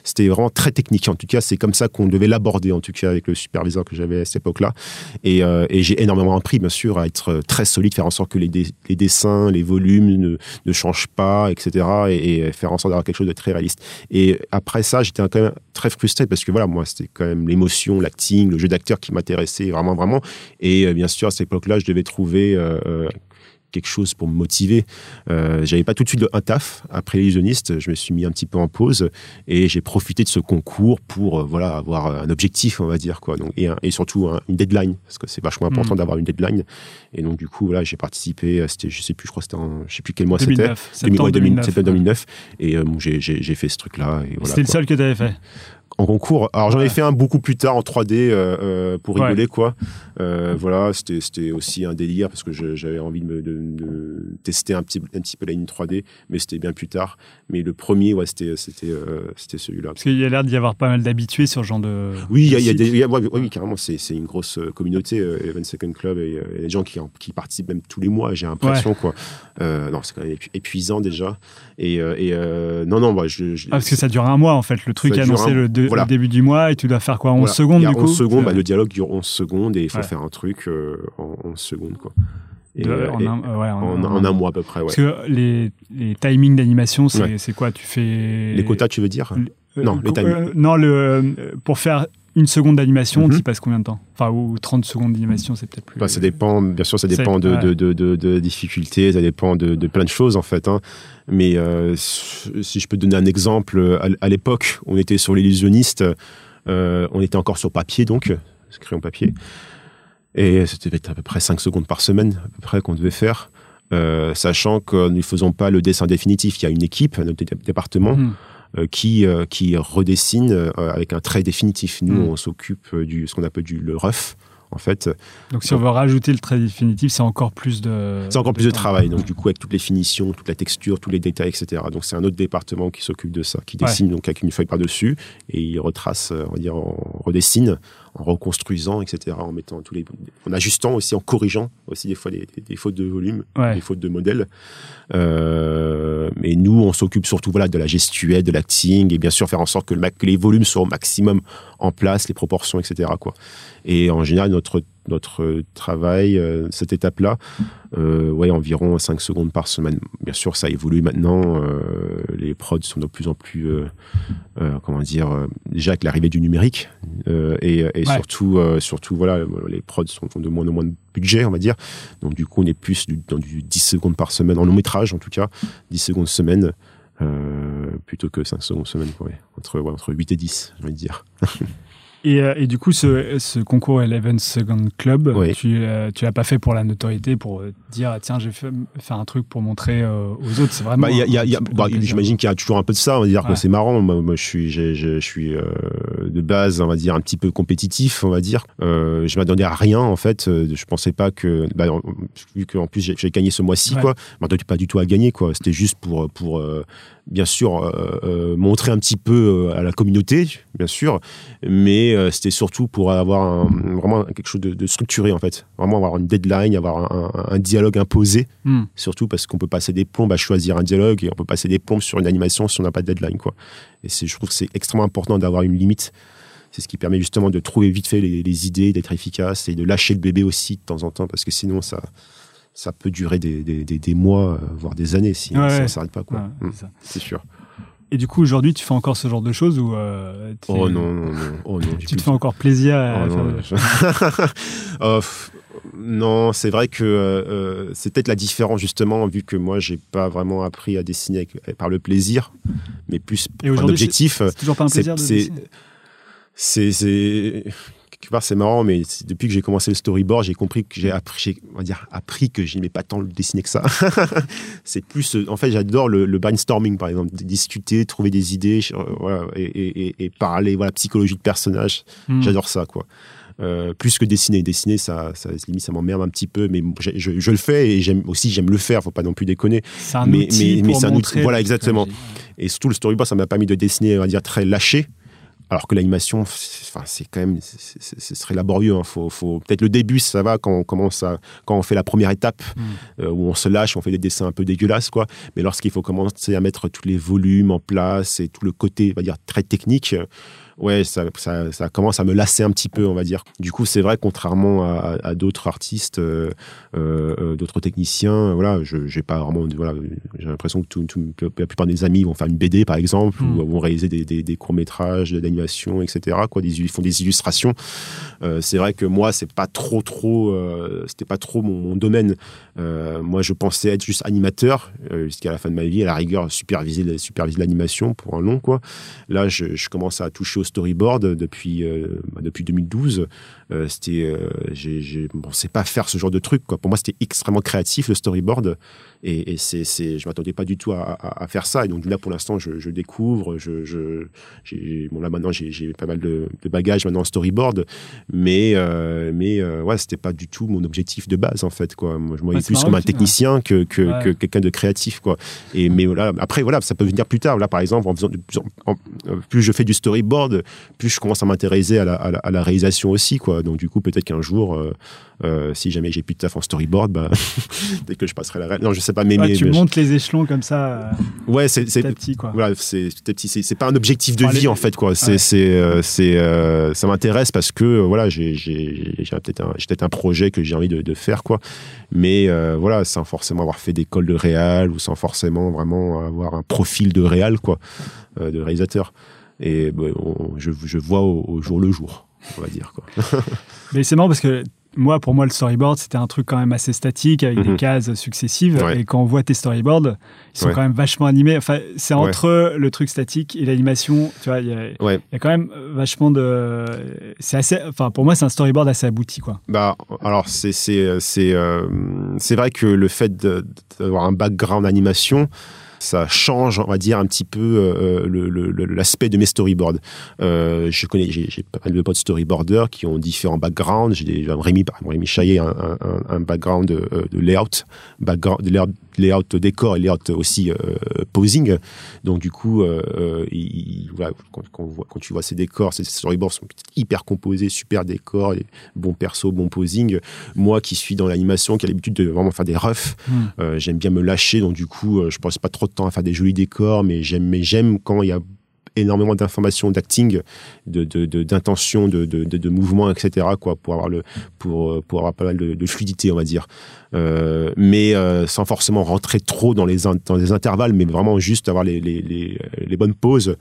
C'était vraiment très technique. En tout cas, c'est comme ça qu'on devait l'aborder, en tout cas, avec le superviseur que j'avais à cette époque-là. Et, euh, et j'ai énormément appris, bien sûr, à être très solide, faire en sorte que les, les dessins, les volumes ne, ne changent pas, etc. Et, et faire en sorte d'avoir quelque chose de très réaliste. Et après ça, j'étais quand même très frustré parce que voilà, moi, c'était quand même l'émotion, l'acting, le jeu d'acteur qui m'intéressait vraiment, vraiment. Et euh, bien sûr, à cette époque-là, je devais trouver euh, quelque chose pour me motiver. Euh, j'avais pas tout de suite un taf après l'illusionniste. Je me suis mis un petit peu en pause et j'ai profité de ce concours pour euh, voilà avoir un objectif, on va dire quoi. Donc et, et surtout un, une deadline parce que c'est vachement important mmh. d'avoir une deadline. Et donc du coup voilà, j'ai participé. C'était je sais plus, je crois c'était en, je sais plus quel mois c'était. 2009. 2009. Septembre 2009. Et euh, j'ai fait ce truc là. Voilà, c'était le seul que tu avais fait en concours. Alors j'en ai fait un beaucoup plus tard en 3D euh, euh, pour rigoler ouais. quoi. Euh, voilà, c'était aussi un délire parce que j'avais envie de, me, de, de, tester un petit un petit peu la ligne 3D, mais c'était bien plus tard. Mais le premier, ouais, c'était c'était c'était celui-là. Parce qu'il y a l'air d'y avoir pas mal d'habitués sur ce genre de. Oui, il y a, y a des, y a, ouais, oui, carrément, c'est une grosse communauté, Eleven Second Club, et il y a des gens qui qui participent même tous les mois. J'ai l'impression quoi. non, c'est quand même épuisant déjà. Et, et non non, moi je, je ah, parce que ça dure un mois en fait. Le truc annoncé un... le 2 voilà. au début du mois et tu dois faire quoi 11 voilà. secondes il y a du 11 coup secondes, bah, le dialogue dure 11 secondes et il faut ouais. faire un truc euh, en 11 secondes quoi. Et, euh, en, un, ouais, en, en, en, un mois à peu près. Ouais. Parce que les, les timings d'animation, c'est quoi? Tu fais les quotas, tu veux dire? Euh, Non, les timings. non, le pour faire une seconde d'animation, Mhm. tu passes combien de temps? Enfin, ou 30 secondes d'animation, c'est peut-être plus. Bah, ça dépend, bien sûr, ça dépend de, de, de, de, de difficultés, ça dépend de, de plein de choses en fait. hein. Mais euh, si je peux te donner un exemple, à, l'époque, on était sur l'illusionniste, euh, on était encore sur papier donc, crayon papier, et c'était à peu près 5 secondes par semaine à peu près qu'on devait faire. euh, sachant que nous ne faisons pas le dessin définitif, il y a une équipe, notre dé- département, Mhm. Qui, euh, qui redessine euh, avec un trait définitif. Nous, Mhm. on s'occupe euh, du ce qu'on appelle du le rough, en fait, Donc, si on veut rajouter le trait définitif, c'est encore plus de. C'est encore plus de travail, donc du coup avec toutes les finitions, toute la texture, tous les détails, etc. Donc c'est un autre département qui s'occupe de ça, qui Ouais. dessine donc avec une feuille par-dessus et il retrace, euh, on va dire, en redessine, en reconstruisant, etc. En mettant tous les, en ajustant aussi, en corrigeant aussi des fois des, des- des fautes de volume, Ouais. des fautes de modèle. Euh, mais nous, on s'occupe surtout voilà de la gestuelle, de l'acting et bien sûr faire en sorte que, le, que les volumes soient au maximum en place, les proportions, etc. Quoi. Et en général, notre notre travail, euh, cette étape-là, euh, ouais, environ 5 secondes par semaine. Bien sûr, ça évolue maintenant. euh, les prods sont de plus en plus, euh, euh, comment dire, euh, déjà avec l'arrivée du numérique euh, et, et Ouais. surtout, euh, surtout, voilà, les prods sont ont de moins en moins de budget, on va dire. Donc du coup, on est plus du- dans du 10 secondes par semaine, en long métrage en tout cas, 10 secondes semaine. euh, plutôt que 5 secondes semaine, ouais. entre, ouais, entre 8 et 10, j'ai envie de dire. [laughs] Et, euh, et du coup, ce, ce concours Eleven Second Club, Oui. tu, euh, tu l'as pas fait pour la notoriété, pour euh, dire ah, tiens, j'ai fait faire un truc pour montrer euh, aux autres. C'est vraiment. Bah, bah. J'imagine qu'il y a toujours un peu de ça. On va dire Ouais. que c'est marrant. Moi, moi, je suis, je euh, de base, on va dire, un petit peu compétitif, on va dire. Je m'attendais à rien, en fait. Je pensais pas que, bah, en- vu qu'en plus j'ai gagné ce mois-ci, Ouais. quoi. Je m'attendais pas du tout à gagner, quoi. C'était juste pour, pour bien sûr, montrer un petit peu à la communauté, bien sûr, mais euh, c'était surtout pour avoir un- vraiment quelque chose de, de structuré, en fait. Vraiment avoir une deadline, avoir un, dialogue imposé Hmm. surtout parce qu'on peut passer des plombes à choisir un dialogue et on peut passer des plombes sur une animation si on n'a pas de deadline quoi. Et c'est je trouve que c'est extrêmement important d'avoir une limite. C'est ce qui permet justement de trouver vite fait les, les idées, d'être efficace et de lâcher le bébé aussi de temps en temps parce que sinon ça ça peut durer des, des, des- des mois euh, voire des années si Ouais, ça ne s'arrête pas quoi. Ouais, Mm, c'est ça. c'est sûr. Et du coup, aujourd'hui, tu fais encore ce genre de choses ou euh, Oh non non non. Oh non, tu te fais encore plaisir à Oh faire non, Euh, [laughs] pff, non, c'est vrai que euh, euh, c'est peut-être la différence justement, vu que moi j'ai pas vraiment appris à dessiner avec- par le plaisir, mais plus Et un aujourd'hui, objectif. C'est toujours pas un plaisir de dessiner? c'est quelque part c'est marrant, mais depuis que j'ai commencé le storyboard, j'ai compris que j'ai appris, on va dire appris que j'aimais pas tant le dessiner que ça. [laughs] c'est plus, euh, en fait, j'adore le, le brainstorming par exemple, discuter, trouver des idées, euh, voilà, et, et- et- et parler, voilà, psychologie de personnage. Hmm. J'adore ça, quoi. Euh, plus que dessiner. Dessiner, ça, ça, limite, ça m'emmerde un petit peu, mais je, je- je le fais et j'aime aussi, j'aime le faire, faut pas non plus déconner. C'est un mais- outil mais- un outil- voilà, exactement. Et surtout, le storyboard, ça m'a permis de dessiner, on va dire, très lâché. Alors que l'animation, c'est- enfin, c'est quand même, ce serait laborieux. hein. Faut, faut peut-être le début, ça va quand on commence à, quand on fait la première étape Mm. euh, où on se lâche, on fait des dessins un peu dégueulasses, quoi. Mais lorsqu'il faut commencer à mettre tous les volumes en place et tout le côté, on va dire, très technique, ouais, ça, ça, ça commence à me lasser un petit peu, on va dire. Du coup, c'est vrai, contrairement à, d'autres artistes, euh, euh, euh, d'autres techniciens, voilà, j'ai pas vraiment, voilà, j'ai l'impression que tout, tout- la plupart des amis vont faire une BD, par exemple, ou vont réaliser des, des, des courts métrages d'animation, etc. Quoi, des, ils font des illustrations. Euh, c'est vrai que moi, c'est pas trop, trop, c'était pas trop mon, mon domaine. Moi, je pensais être juste animateur jusqu'à la fin de ma vie, à la rigueur, superviser, superviser l'animation pour un long, quoi. Là, je, je commence à toucher au storyboard depuis, euh, bah, depuis 2012. Euh, c'était, euh, j'ai, bon, c'est pas faire ce genre de truc, quoi. Pour moi, c'était extrêmement créatif le storyboard, et, et c'est, c'est, je m'attendais pas du tout à, à, à faire ça. Et donc là, pour l'instant, je, je découvre. Je, je, j'ai, bon là maintenant, j'ai, pas mal de, de bagages maintenant en storyboard, mais, euh, mais ouais, c'était pas du tout mon objectif de base en fait, quoi. Moi, je me voyais plus comme un ouais. technicien que, que, Ouais. que quelqu'un de créatif, quoi. Et mais voilà, après voilà, ça peut venir plus tard. Là, par exemple, en faisant en- plus je fais du storyboard, plus je commence à m'intéresser à la, à, la, à la réalisation aussi, quoi. Donc du coup, peut-être qu'un jour, euh, euh, si jamais j'ai plus de taf en storyboard, bah, [laughs] peut-être que je passerai la. Non, je sais pas, mais, Ouais, mais- tu mais- montes les échelons comme ça, euh, ouais, c'est petit petit, quoi. voilà, c'est petit c'est pas un objectif de Enfin, vie les- en fait quoi. C'est Ouais. c'est c'est ça m'intéresse parce que voilà, j'ai peut-être un projet que j'ai envie de, de faire quoi. Mais voilà, sans forcément avoir fait d'école de réal ou sans forcément vraiment avoir un profil de réal quoi, euh, de réalisateur. Et ben, on- je, je vois au, au jour le jour, on va dire. Quoi. [laughs] Mais c'est marrant parce que moi, pour moi, le storyboard, c'était un truc quand même assez statique avec des Mhm. cases successives. Ouais. Et quand on voit tes storyboards, ils sont Ouais. quand même vachement animés. Enfin, c'est Ouais. entre le truc statique et l'animation. Tu vois, il y, a- quand même vachement de. C'est assez. Enfin, pour moi, c'est un storyboard assez abouti, quoi. Bah, alors c'est c'est euh, c'est vrai que le fait d'avoir un background animation, ça change, on va dire un petit peu euh, le- l'aspect de mes storyboards. Euh, je connais, j'ai pas mal de potes storyboarders qui ont différents backgrounds. J'ai Rémi, Rémi Chaillet, un, un, un- un background de layout, background de layout, layout décor et layout aussi euh, posing. Donc du coup, euh, euh, il- il- voilà, quand, tu vois ces décors, ces storyboards sont hyper composés, super décors, bon perso, bon posing. Moi qui suis dans l'animation, qui a l'habitude de vraiment faire des roughs, Mm. euh, j'aime bien me lâcher. Donc du coup, je passe pas trop de temps à faire des jolis décors, mais j'aime, mais j'aime quand il y a énormément d'informations, d'acting, d'intention, de, de, de, de mouvement, etc. Quoi, pour avoir le, pour, euh, pour avoir pas mal de, fluidité, on va dire. Euh, mais euh, sans forcément rentrer trop dans les, dans les intervalles, mais vraiment juste avoir les, les, les, les bonnes pauses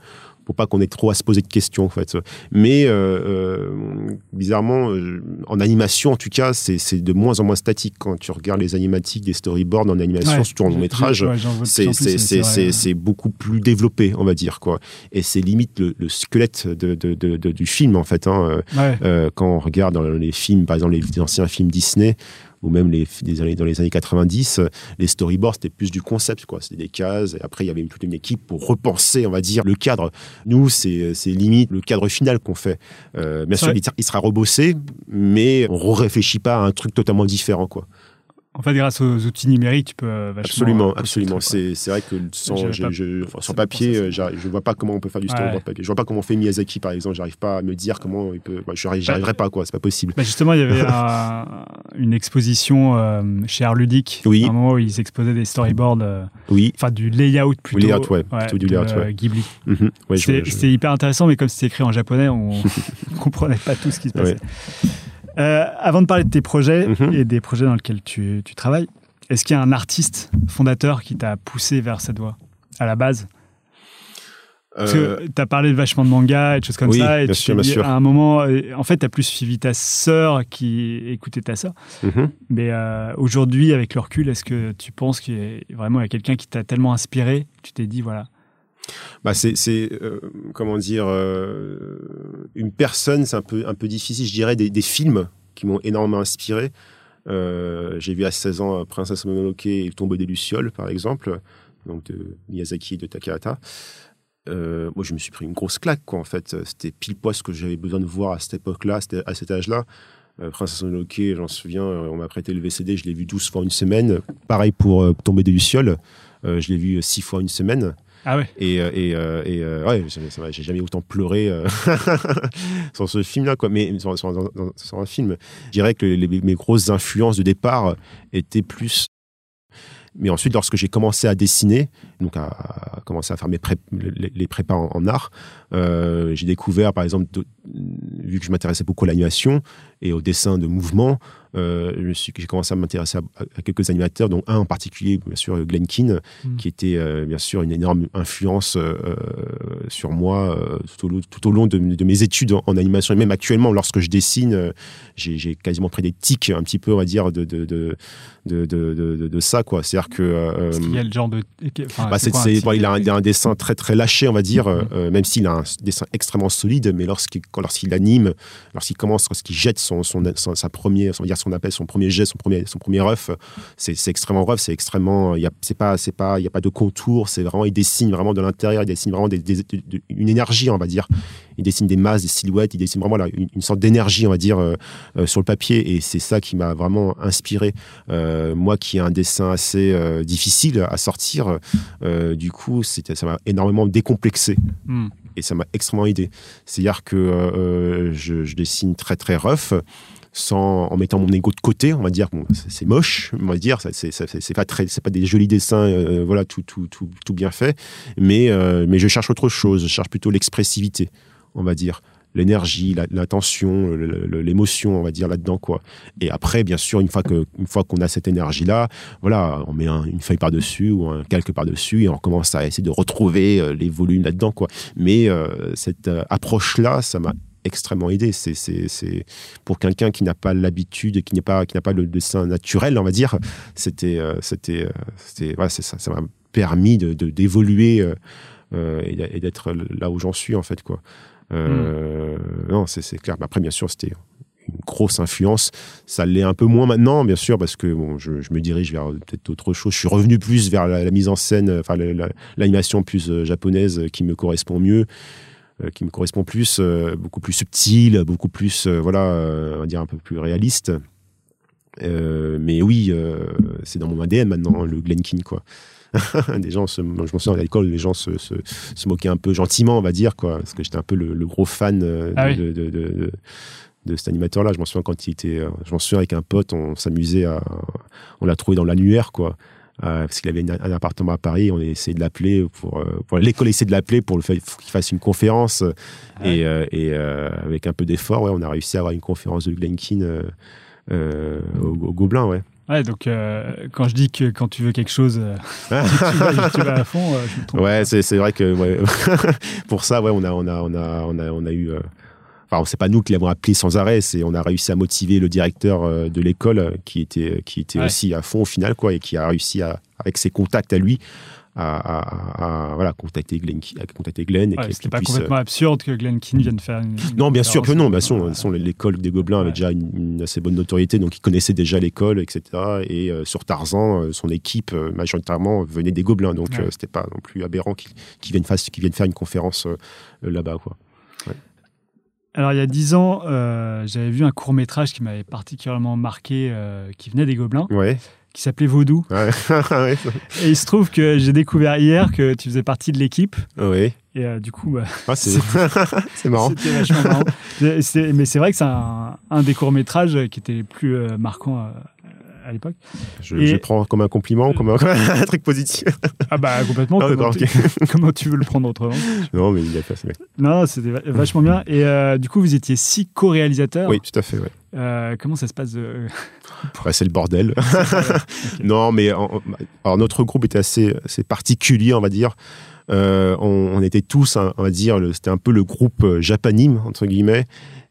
pour pas qu'on ait trop à se poser de questions en fait. Mais euh, euh, bizarrement, euh, en animation en tout cas, c'est de moins en moins statique quand tu regardes les animatiques des storyboards en animation, Ouais. surtout en long métrage. Ouais, C'est beaucoup plus développé, on va dire quoi. Et c'est limite le, le squelette de, de- de- de- du film en fait. Hein. Ouais. Euh, quand on regarde dans les films, par exemple les anciens films Disney ou même les, des années, dans les années 90, euh, les storyboards c'était plus du concept quoi. C'était des cases et après il y avait toute une équipe pour repenser, on va dire, le cadre. Nous c'est c'est limite le cadre final qu'on fait. Euh, bien sûr il, il sera rebossé, mais on réfléchit pas à un truc totalement différent quoi. En fait, grâce aux outils numériques, tu peux euh, vachement. Absolument, absolument. C'est vrai que sans, je, je- enfin, papier, euh, je vois pas comment on peut faire du Ouais. storyboard papier. Je vois pas comment fait Miyazaki par exemple. J'arrive pas à me dire comment il peut. bah, je j'arrive- j'arriverai pas quoi. C'est pas possible. Bah justement, il y avait [laughs] un- une exposition euh, chez Art Ludique, Oui. à un moment où ils exposaient des storyboards, euh, Oui. enfin du layout plutôt. layout, ouais, plutôt du de, layout, ouais. Ghibli. Ouais, je- C'était je- c'était hyper intéressant, mais comme c'était écrit en japonais, on ne [laughs] [laughs] comprenait pas tout ce qui se passait. Euh, avant de parler de tes projets Mhm. et des projets dans lesquels tu, tu travailles, est-ce qu'il y a un artiste fondateur qui t'a poussé vers cette voie à la base? Parce Euh, que tu as parlé vachement de manga et de choses comme oui, ça, et bien tu sûr, bien dit, sûr. à un moment, euh, en fait, tu as plus suivi ta sœur qui écoutait ta sœur. mhm. Mais euh, aujourd'hui, avec le recul, est-ce que tu penses qu'il y a vraiment quelqu'un qui t'a tellement inspiré, tu t'es dit, voilà. Bah c'est euh, comment dire euh, une personne, c'est un peu un peu difficile, je dirais des, films qui m'ont énormément inspiré. Euh, j'ai vu à 16 ans Princesse Mononoke et Tombeau des lucioles par exemple, donc de Miyazaki et de Takahata. Moi, je me suis pris une grosse claque, quoi, en fait. C'était pile poil ce que j'avais besoin de voir à cette époque-là, c'était à cet âge-là. Euh, Princesse Mononoke, j'en souviens, on m'a prêté le VCD, je l'ai vu 12 fois une semaine. Pareil pour Tomber des Lucioles, je l'ai vu 6 fois une semaine. Ah ouais Et, euh, et, euh, et euh, ouais, j'ai jamais autant pleuré [laughs] sur ce film-là, quoi. Mais sur, un film, je dirais que mes grosses influences de départ étaient plus. Mais ensuite, lorsque j'ai commencé à dessiner, donc à, commencer à faire mes pré- les, les en, art, euh, j'ai découvert, par exemple, vu que je m'intéressais beaucoup à l'animation et au dessin de mouvement, euh, j'ai commencé à m'intéresser à, à quelques animateurs, dont un en particulier, bien sûr, Glenn Keane, Mm. qui était euh, bien sûr une énorme influence euh, sur moi euh, tout, au, long- tout au long de, de mes études en, en animation et même actuellement lorsque je dessine, j'ai quasiment pris des tics un petit peu, on va dire, de, de, de, de, de, de- de ça, quoi. C'est-à-dire que euh, Parce qu'il y a le genre de. enfin, bah, c'est quoi c'est- type bon, il, a un, dessin très très lâché, on va dire, euh, même s'il a un dessin extrêmement solide, mais lorsqu'il lorsqu'il anime, lorsqu'il commence, lorsqu'il jette son, son, son- sa première, on va dire son appel, son premier jet, son premier, son premier rough, c'est extrêmement rough, c'est extrêmement, il y a, pas, c'est pas, il y a pas de contour, c'est vraiment, il dessine vraiment de l'intérieur, il dessine vraiment des, des- de- de- une énergie, on va dire. Il dessine des masses, des silhouettes, il dessine vraiment là, une, une sorte d'énergie, on va dire, euh, euh, sur le papier, et c'est ça qui m'a vraiment inspiré. Euh, moi, qui ai un dessin assez difficile à sortir, du coup, c'était, ça m'a énormément décomplexé Hmm. et ça m'a extrêmement aidé. C'est-à-dire que euh, je, je dessine très très rough, sans en mettant mon ego de côté, on va dire. C'est, moche, on va dire. C'est, pas très, c'est pas des jolis dessins, euh, voilà, tout, tout, tout, tout bien fait. Mais, euh, mais je cherche autre chose. Je cherche plutôt l'expressivité, on va dire. l'énergie, la- le- l'émotion, on va dire là-dedans quoi. Et après, bien sûr, une fois que, une fois qu'on a cette énergie-là, voilà, on met un- une feuille par-dessus ou un calque par-dessus et on commence à essayer de retrouver euh, les volumes là-dedans quoi. Mais cette euh, approche-là, ça m'a extrêmement aidé. C'est, pour quelqu'un qui n'a pas l'habitude et qui n'est pas, qui n'a pas le dessin naturel, on va dire. C'était, euh, c'était, euh, c'était, voilà, ça. Ça m'a permis de, d'évoluer euh, et d'être là où j'en suis en fait quoi. Non, c'est, clair. Mais après, bien sûr, c'était une grosse influence. Ça l'est un peu moins maintenant, bien sûr, parce que bon, je, je me dirige vers peut-être autre chose. Je suis revenu plus vers la, mise en scène, enfin la- la- l'animation plus japonaise qui me correspond mieux, qui me correspond plus, euh, beaucoup plus subtile, beaucoup plus, euh, voilà, euh, on va dire un peu plus réaliste. Euh, mais oui, euh, c'est dans mon ADN maintenant, le Glenkin, quoi. [laughs] des gens, se, je me souviens à l'école, les gens se, se, se moquaient un peu gentiment, on va dire, quoi, parce que j'étais un peu le, le gros fan euh, de, Ah oui. de, de, de- de- de cet animateur-là. Je m'en souviens quand il était, euh, je m'en souviens avec un pote, on s'amusait à, on l'a trouvé dans l'annuaire, quoi. Euh, parce qu'il avait une- un appartement à Paris, on a essayé de l'appeler pour, euh, pour l'école essayé de l'appeler pour le fait pour qu'il fasse une conférence et, euh, et euh, avec un peu d'effort, ouais, on a réussi à avoir une conférence de Glenkin au, au Gobelin, ouais. Ouais, donc euh, quand je dis que quand tu veux quelque chose, euh, [laughs] tu, vas, tu vas à fond, euh, je me trompe. Ouais, c'est, c'est vrai que ouais, [laughs] pour ça, ouais, on a, on a, on a, on a, on a eu. Euh, Enfin, c'est pas nous qui l'avons appelé sans arrêt, c'est on a réussi à motiver le directeur euh, de l'école euh, qui était, qui était Ouais. aussi à fond au final, quoi, et qui a réussi à, avec ses contacts à lui, à, à- à- voilà, contacter Glenn, à contacter Glenn et Ouais, C'était pas puisse, euh, complètement absurde que Glenn Keane vienne faire une. Non, bien sûr que non. Bah, son, son- l'école des Gobelins avait Ouais. déjà une, une assez bonne notoriété, donc il connaissait déjà l'école, etc. Et euh, sur Tarzan, euh, son équipe euh, majoritairement venait des Gobelins, donc Ouais. euh, c'était pas non plus aberrant qu'ils qu'ils viennent, qu'ils viennent faire une conférence euh, là-bas, quoi. Alors, il y a dix ans, euh, j'avais vu un court métrage qui m'avait particulièrement marqué, euh, qui venait des Gobelins, Ouais. qui s'appelait Vaudou. Ouais. [laughs] Et il se trouve que j'ai découvert hier que tu faisais partie de l'équipe. Ouais. Et euh, du coup, bah, Ah, c'est [laughs] [laughs] marrant. c'était vachement marrant. Mais c'est vrai que c'est un, un des courts métrages qui était les plus marquants à l'époque. Je, Et- je prends comme un compliment, comme un, [laughs] comme un truc positif. Ah bah complètement. [laughs] Ah, comment, d'accord, tu, [laughs] comment tu veux le prendre autrement? Non, mais il a fait. c'est- Non, c'était va- vachement bien. Et euh, du coup, vous étiez six co-réalisateurs. Oui, tout à fait. Ouais. Euh, comment ça se passe de... Ouais, c'est le bordel. Non, mais en- alors notre groupe était assez, assez particulier, on va dire. Euh, on, on était tous, hein, on va dire, c'était un peu le groupe euh, japanime entre guillemets,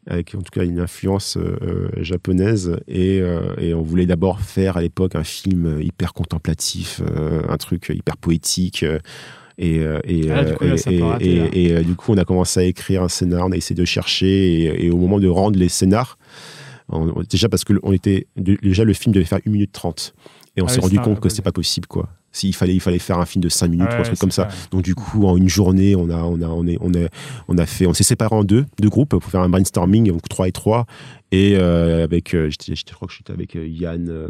avec en tout cas une influence euh, japonaise, et, euh, et on voulait d'abord faire à l'époque un film hyper contemplatif, un truc hyper poétique. et, et, Ah, du coup, là, et- et- du on a commencé à écrire un scénar, on a essayé de chercher, et, au moment de rendre les scénars, on- déjà parce que on était déjà le film devait faire 1 minute 30 et on Ah s'est oui, rendu compte que c'était pas possible quoi. S'il fallait il fallait faire un film de 5 minutes Ouais, ou un truc comme ça. Donc du coup en une journée, on a on a on est on est on a fait on s'est séparé en deux deux groupes pour faire un brainstorming donc 3 et 3 et euh, avec euh, je crois que j'étais avec euh, Yann euh,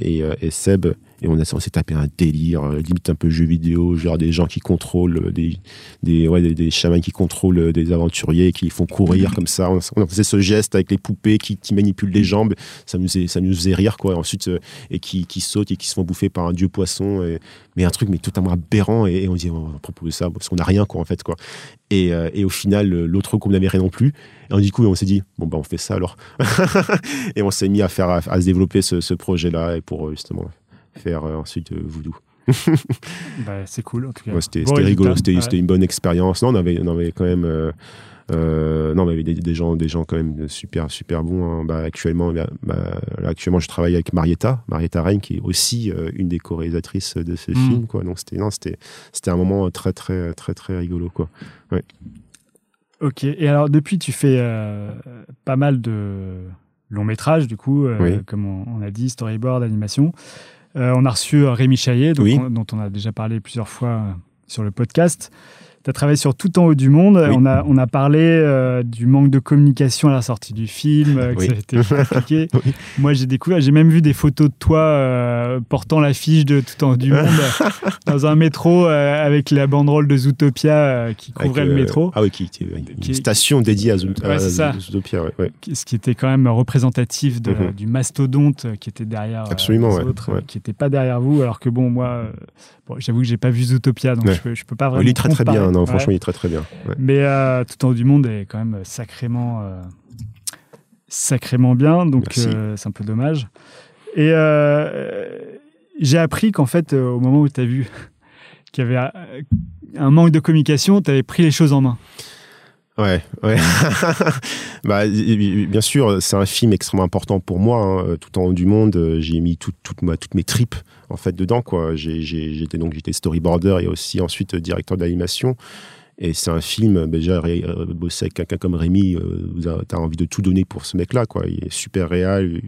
et, et Seb. Et on a on s'est tapé un délire limite un peu jeu vidéo genre des gens qui contrôlent des des ouais des, des chamans qui contrôlent des aventuriers qui font courir comme ça. On, on faisait ce geste avec les poupées qui, qui manipulent les jambes. Ça nous faisait, ça nous faisait rire quoi. Et ensuite et qui, qui sautent et qui se font bouffer par un dieu poisson. Et, mais un truc mais totalement aberrant et, et on dit on va proposer ça parce qu'on n'a rien quoi en fait quoi et, euh, et au final l'autre groupe n'avait rien non plus et on, du coup on s'est dit bon bah on fait ça alors [laughs] et on s'est mis à faire à, à se développer ce, ce projet là et pour euh, justement faire euh, ensuite Voodoo Bah, c'est cool en tout cas. Ouais, c'était Bon rigolo, c'était Ouais. une bonne expérience. Non, on avait, on avait quand même, euh, non, on avait des, des gens, des gens quand même super, super bons. hein. Bah, actuellement, bah, bah, là, actuellement, je travaille avec Marietta, Marietta Reine, qui est aussi euh, une des co-réalisatrices de ce Mm. film, quoi. Donc c'était, non, c'était, c'était un moment très, très, très, très rigolo, quoi. Ok. Et alors depuis, tu fais euh, pas mal de longs métrages du coup, Oui. comme on, on a dit, storyboard, animation. On a reçu Rémi Chaillet, donc Oui. on- dont on a déjà parlé plusieurs fois sur le podcast. Tu as travaillé sur Tout en haut du monde. Oui. On, a, on a parlé euh, du manque de communication à la sortie du film, euh, que Oui. ça a été [laughs] compliqué. Oui. Moi, j'ai découvert, j'ai même vu des photos de toi euh, portant l'affiche de Tout en haut du monde [laughs] dans un métro euh, avec la banderole de Zootopia qui Avec, couvrait le métro. Ah oui, qui était une Qui- station dédiée à, Zoot- Ouais, à. Zootopia, ouais, ouais. ce qui était quand même représentatif de- Mhm. du mastodonte qui était derrière Absolument, les autres, qui n'était pas derrière vous, alors que bon, moi, bon, j'avoue que j'ai pas vu Zootopia, donc je, peux, je peux pas vraiment. Il est très très bien. Comparer. non, Ouais. franchement, il est très très bien. Ouais. Mais euh, Tout en haut du monde est quand même sacrément, euh, sacrément bien, donc euh, c'est un peu dommage. Et j'ai appris qu'en fait, au moment où tu as vu [laughs] qu'il y avait un manque de communication, tu avais pris les choses en main. Ouais, ouais. [laughs] bah, bien sûr, c'est un film extrêmement important pour moi. hein. Tout en haut du monde, euh, j'ai mis tout, ma, toutes mes tripes en fait dedans. Quoi. J'étais donc j'étais storyboarder et aussi ensuite euh, directeur d'animation. Et c'est un film, euh, déjà, ré- euh, bosser avec quelqu'un comme Rémi, euh, t'as envie de tout donner pour ce mec-là. Quoi. Il est super réel,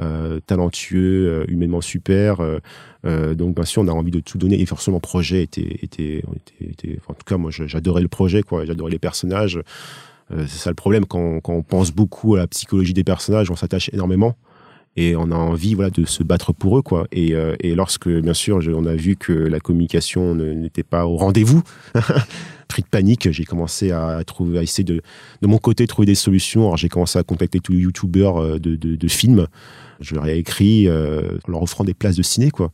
euh, talentueux, euh, humainement super. euh, donc, bien sûr, on a envie de tout donner. Et forcément, le projet était. était, était, était- en tout cas, moi, j'adorais le projet, quoi. J'adorais les personnages. C'est ça le problème. Quand, quand on pense beaucoup à la psychologie des personnages, on s'attache énormément. Et on a envie voilà, de se battre pour eux. Quoi. Et, euh, et lorsque, bien sûr, on a vu que la communication n'était pas au rendez-vous, [laughs] pris de panique, j'ai commencé à, trouver, à essayer de, de mon côté, trouver des solutions. Alors, j'ai commencé à contacter tous les youtubeurs euh, de, de, de films. Je leur ai écrit euh, en leur offrant des places de ciné. Quoi.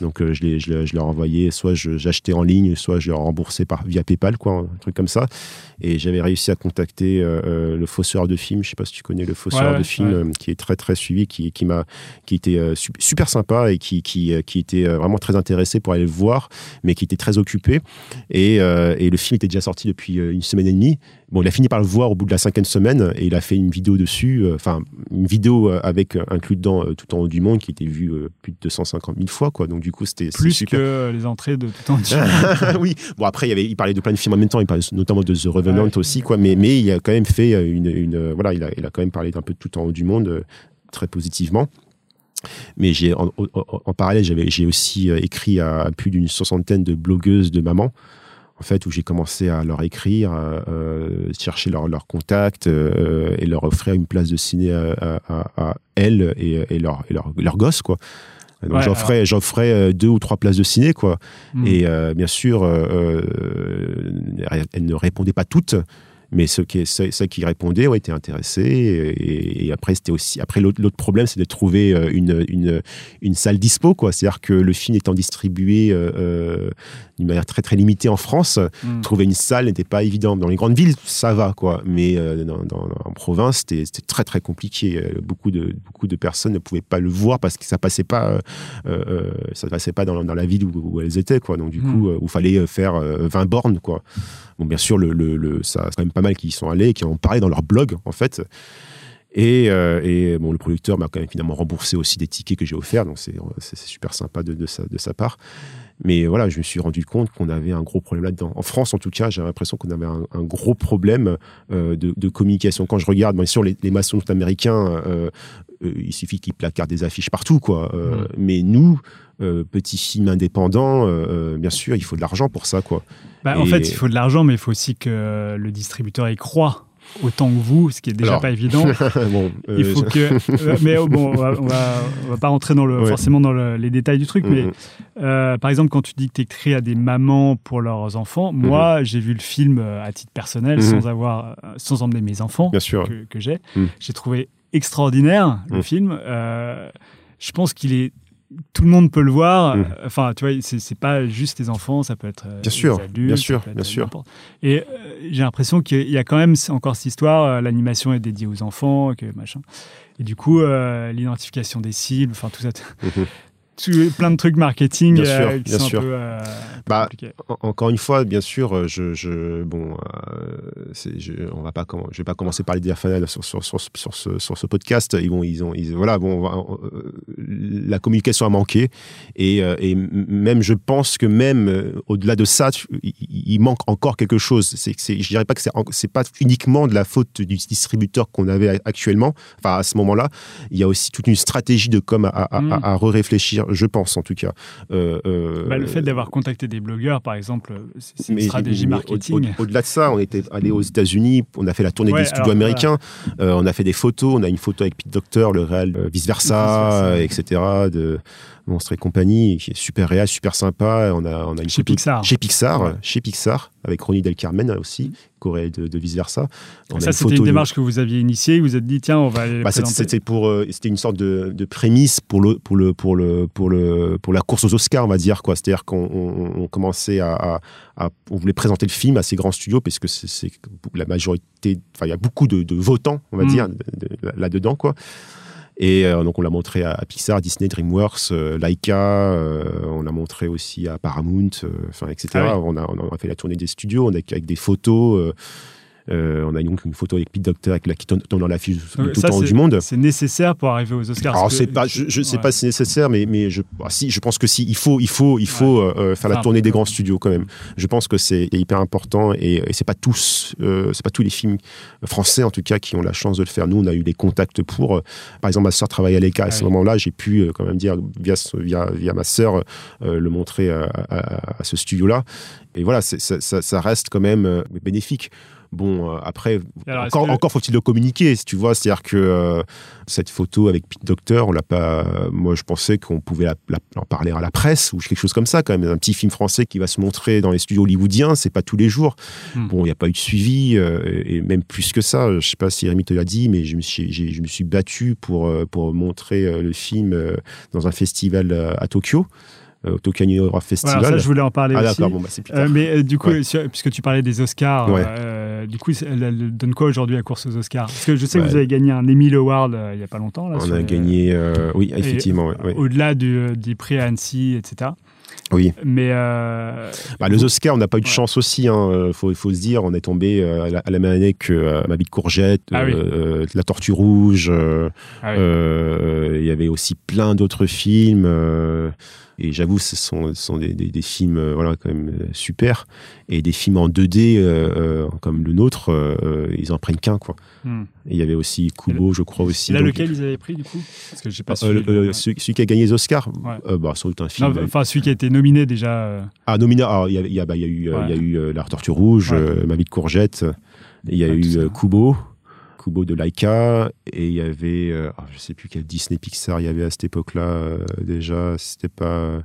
Donc, euh, je, les, je, leur envoyais, soit j'achetais en ligne, soit je leur remboursais par, via PayPal, quoi, un truc comme ça. Et j'avais réussi à contacter euh, euh, le Fosseur de films. Je sais pas si tu connais le Ouais, ouais, de films, ouais. qui est très très suivi, qui, qui m'a, qui était euh, su- super sympa et qui, qui, qui était vraiment très intéressé pour aller le voir, mais qui était très occupé. Et, et le film était déjà sorti depuis une semaine et demie. Bon, il a fini par le voir au bout de la cinquième semaine et il a fait une vidéo dessus, euh, enfin une vidéo euh, avec euh, inclus dedans tout en haut du monde qui était vue plus de 250 000 fois, quoi. Donc du coup, c'était Plus super. que les entrées de tout en haut. [laughs] oui, bon après il, y avait, il parlait de plein de films en même temps, il parlait notamment de The Revenant Ouais. aussi, quoi. Mais, mais il a quand même fait une, une voilà, il a, il a quand même parlé d'un peu de tout en haut du monde très positivement. Mais j'ai en, en- en parallèle, j'avais j'ai aussi écrit à plus d'une soixantaine de blogueuses de mamans. En fait, où j'ai commencé à leur écrire, euh, euh, chercher leur, leur contact euh, et leur offrir une place de ciné à, à- à- à elles et, et leurs leur, leurs gosses, quoi. Donc Ouais, j'offrais, j'offrais euh, deux ou trois places de ciné, quoi. Hmm. Et euh, bien sûr, elles ne répondaient pas toutes, mais ceux qui, ceux, ceux qui répondaient ont été intéressés. Et, et après, c'était aussi après l'autre problème, c'est de trouver euh, une, une, une salle dispo, quoi. C'est-à-dire que le film étant distribué euh, euh, d'une manière très très limitée en France, Hmm. trouver une salle n'était pas évident. Dans les grandes villes, ça va, quoi. Mais euh, dans, dans- en province, c'était très très compliqué. Euh, Beaucoup de beaucoup de personnes ne pouvaient pas le voir parce que ça passait pas, euh, euh, ça passait pas dans, dans la ville où, où elles étaient, quoi. Donc du Mm. coup, où fallait faire euh, 20 bornes, quoi. Bon, bien sûr, le, le, le- ça, c'est quand même pas mal qui y sont allés, et qui en parlé dans leur blog, en fait. Et, euh, et bon, le producteur m'a quand même finalement remboursé aussi des tickets que j'ai offerts, donc c'est super sympa de, de, sa, de sa part. Mais voilà, je me suis rendu compte qu'on avait un gros problème là-dedans. En France, en tout cas, j'ai l'impression qu'on avait un, un gros problème euh, de, de communication. Quand je regarde, bien sûr, les, les maçons américains, euh, euh, il suffit qu'ils placardent des affiches partout, quoi. Euh, Mm. Mais nous, euh, petits films indépendants, euh, euh, bien sûr, il faut de l'argent pour ça, quoi. Bah, En fait, il faut de l'argent, mais il faut aussi que le distributeur y croit autant que vous, ce qui est déjà Alors, pas évident. [laughs] bon, euh, Il faut que. euh, mais oh, bon, on va, on va, on va pas rentrer dans le, Ouais. forcément dans le- les détails du truc, mais Mhm. euh, par exemple, quand tu dis que tu écris à des mamans pour leurs enfants, moi, j'ai vu le film à titre personnel Mhm. sans avoir, sans emmener mes enfants bien sûr. que, que j'ai. Mhm. J'ai trouvé extraordinaire le Mhm. film. Je pense qu'il est. Tout le monde peut le voir. Mhm. Enfin, tu vois, c'est pas juste les enfants, ça peut être euh, Bien sûr, adultes. bien sûr, bien sûr. Et euh, j'ai l'impression qu'il y a quand même encore cette histoire. euh, L'animation est dédiée aux enfants, que machin. Et du coup, euh, l'identification des cibles, enfin tout ça, Mhm. Plein de trucs marketing Bien euh, sûr, qui bien sont sûr. un peu euh, Bah, compliqués. En- Encore une fois, bien sûr, euh, je, je bon, euh, je, on va pas, je vais pas commencer par les fanal sur, sur, sur, sur ce, sur ce podcast. Ils vont, ils ont, ils, voilà, bon, on va- euh, la communication a manqué et, même, je pense que même au-delà de ça, tu- il, il manque encore quelque chose. C'est, c'est, je dirais pas que c'est, c'est pas uniquement de la faute du distributeur qu'on avait actuellement. Enfin, à ce moment-là, il y a aussi toute une stratégie de com à, à, Mm. à, à réfléchir je pense en tout cas. Euh, euh, Bah, le fait d'avoir contacté des blogueurs, par exemple, c'est une stratégie au- marketing. au- Au-delà de ça, on était allé aux États-Unis, on a fait la tournée Ouais, des studios alors, américains, euh, on a fait des photos, on a une photo avec Pete Docter, le réel, vice versa, Vice-versa. etc. De, Monstre et compagnie, qui est super réel, super sympa. On a, on a une Chez Pixar. Chez Pixar, Ouais. chez Pixar, avec Ronnie Del Carmen aussi, Corée de, de vice versa. On ça, c'était une de- démarche que vous aviez initiée. Vous vous êtes dit, tiens, on va Bah, c'était- pour, euh, c'était une sorte de, de prémisse pour le, pour le, pour le, pour le, pour la course aux Oscars, on va dire quoi. C'est-à-dire qu'on on, on commençait à, à- à- on voulait présenter le film à ces grands studios parce que c'est la majorité, enfin, il y a beaucoup de, de votants, on va Mm. dire, de- de- là-dedans, quoi. Et euh, donc on l'a montré à, à Pixar, Disney, DreamWorks, euh, Laika, euh, on l'a montré aussi à Paramount, euh, enfin etc. Ah oui. on, a, on a fait la tournée des studios, on a avec des photos. Euh, on a donc une photo avec Pete Docter avec la, qui tourne dans l'affiche tout le temps du monde. C'est nécessaire pour arriver aux Oscars. Alors que- pas, je, je sais Ouais. pas si c'est nécessaire, mais mais je, ah, si, je pense que si, il faut, il faut, il faut euh, euh, faire la tournée des grands studios quand même. Je pense que c'est hyper important et, et c'est pas tous, euh, c'est pas tous les films français en tout cas qui ont la chance de le faire. Nous, on a eu des contacts pour. par exemple, ma sœur travaille à l'ECA à Ah ce oui. moment-là, j'ai pu quand même dire via ce- via via ma sœur le montrer à, à- à ce studio-là. Et voilà, ça, ça, ça reste quand même bénéfique. Bon, euh, après, alors, encore, que- encore faut-il le communiquer, si tu vois. C'est-à-dire que euh, cette photo avec Pete Docter, on l'a pas. Moi, je pensais qu'on pouvait la- la- en parler à la presse ou quelque chose comme ça, quand même. Un petit film français qui va se montrer dans les studios hollywoodiens, c'est pas tous les jours. Hmm. Bon, il n'y a pas eu de suivi, euh, et même plus que ça. Je sais pas si Rémi te l'a dit, mais je me suis, je me suis battu pour, euh, pour montrer euh, le film euh, dans un festival euh, à Tokyo, euh, au Tokyo New York Voilà, Festival. ça, je voulais en parler ah, aussi. bon, bah, c'est plus Euh, tard. mais euh, du coup, Ouais. sur- puisque tu parlais des Oscars, Ouais. euh, du coup, elle, donne quoi aujourd'hui la course aux Oscars? Parce que je sais que vous avez gagné un Emmy Award euh, il n'y a pas longtemps. Là, On a les- gagné, euh, oui, effectivement. Au-delà du, euh, des prix à Annecy, etc. Oui. Mais euh, Bah, les Oscars, on n'a pas eu de Ouais. chance aussi. Il hein. faut, faut se dire, on est tombé euh, à la, à la même année que euh, Ma courgette, Ah oui. euh, La Tortue Rouge. euh, ah oui. euh, Il y avait aussi plein d'autres films. Et j'avoue, ce sont, ce sont des, des- des films euh, voilà, quand même euh, super. Et des films en 2D euh, comme le nôtre, euh, ils en prennent qu'un. quoi. Hmm. Et il y avait aussi Kubo, je crois aussi. Et là, Donc, lequel ils avaient pris du coup? Parce que j'ai pas euh, suivi. le- le- le- celui, celui qui a gagné les Oscars, Ouais. bah, sans doute un film. Enfin, celui qui a été nominé déjà. Ah, nomina, alors, il y a, il y a, bah, il y a eu, Ouais. y a eu La Tortue Rouge, Ouais. Ma vie de courgette, et il y a eu Kubo, Kubo de Laika, et il y avait, euh, ah, je sais plus quel Disney Pixar il y avait à cette époque-là euh, déjà, c'était pas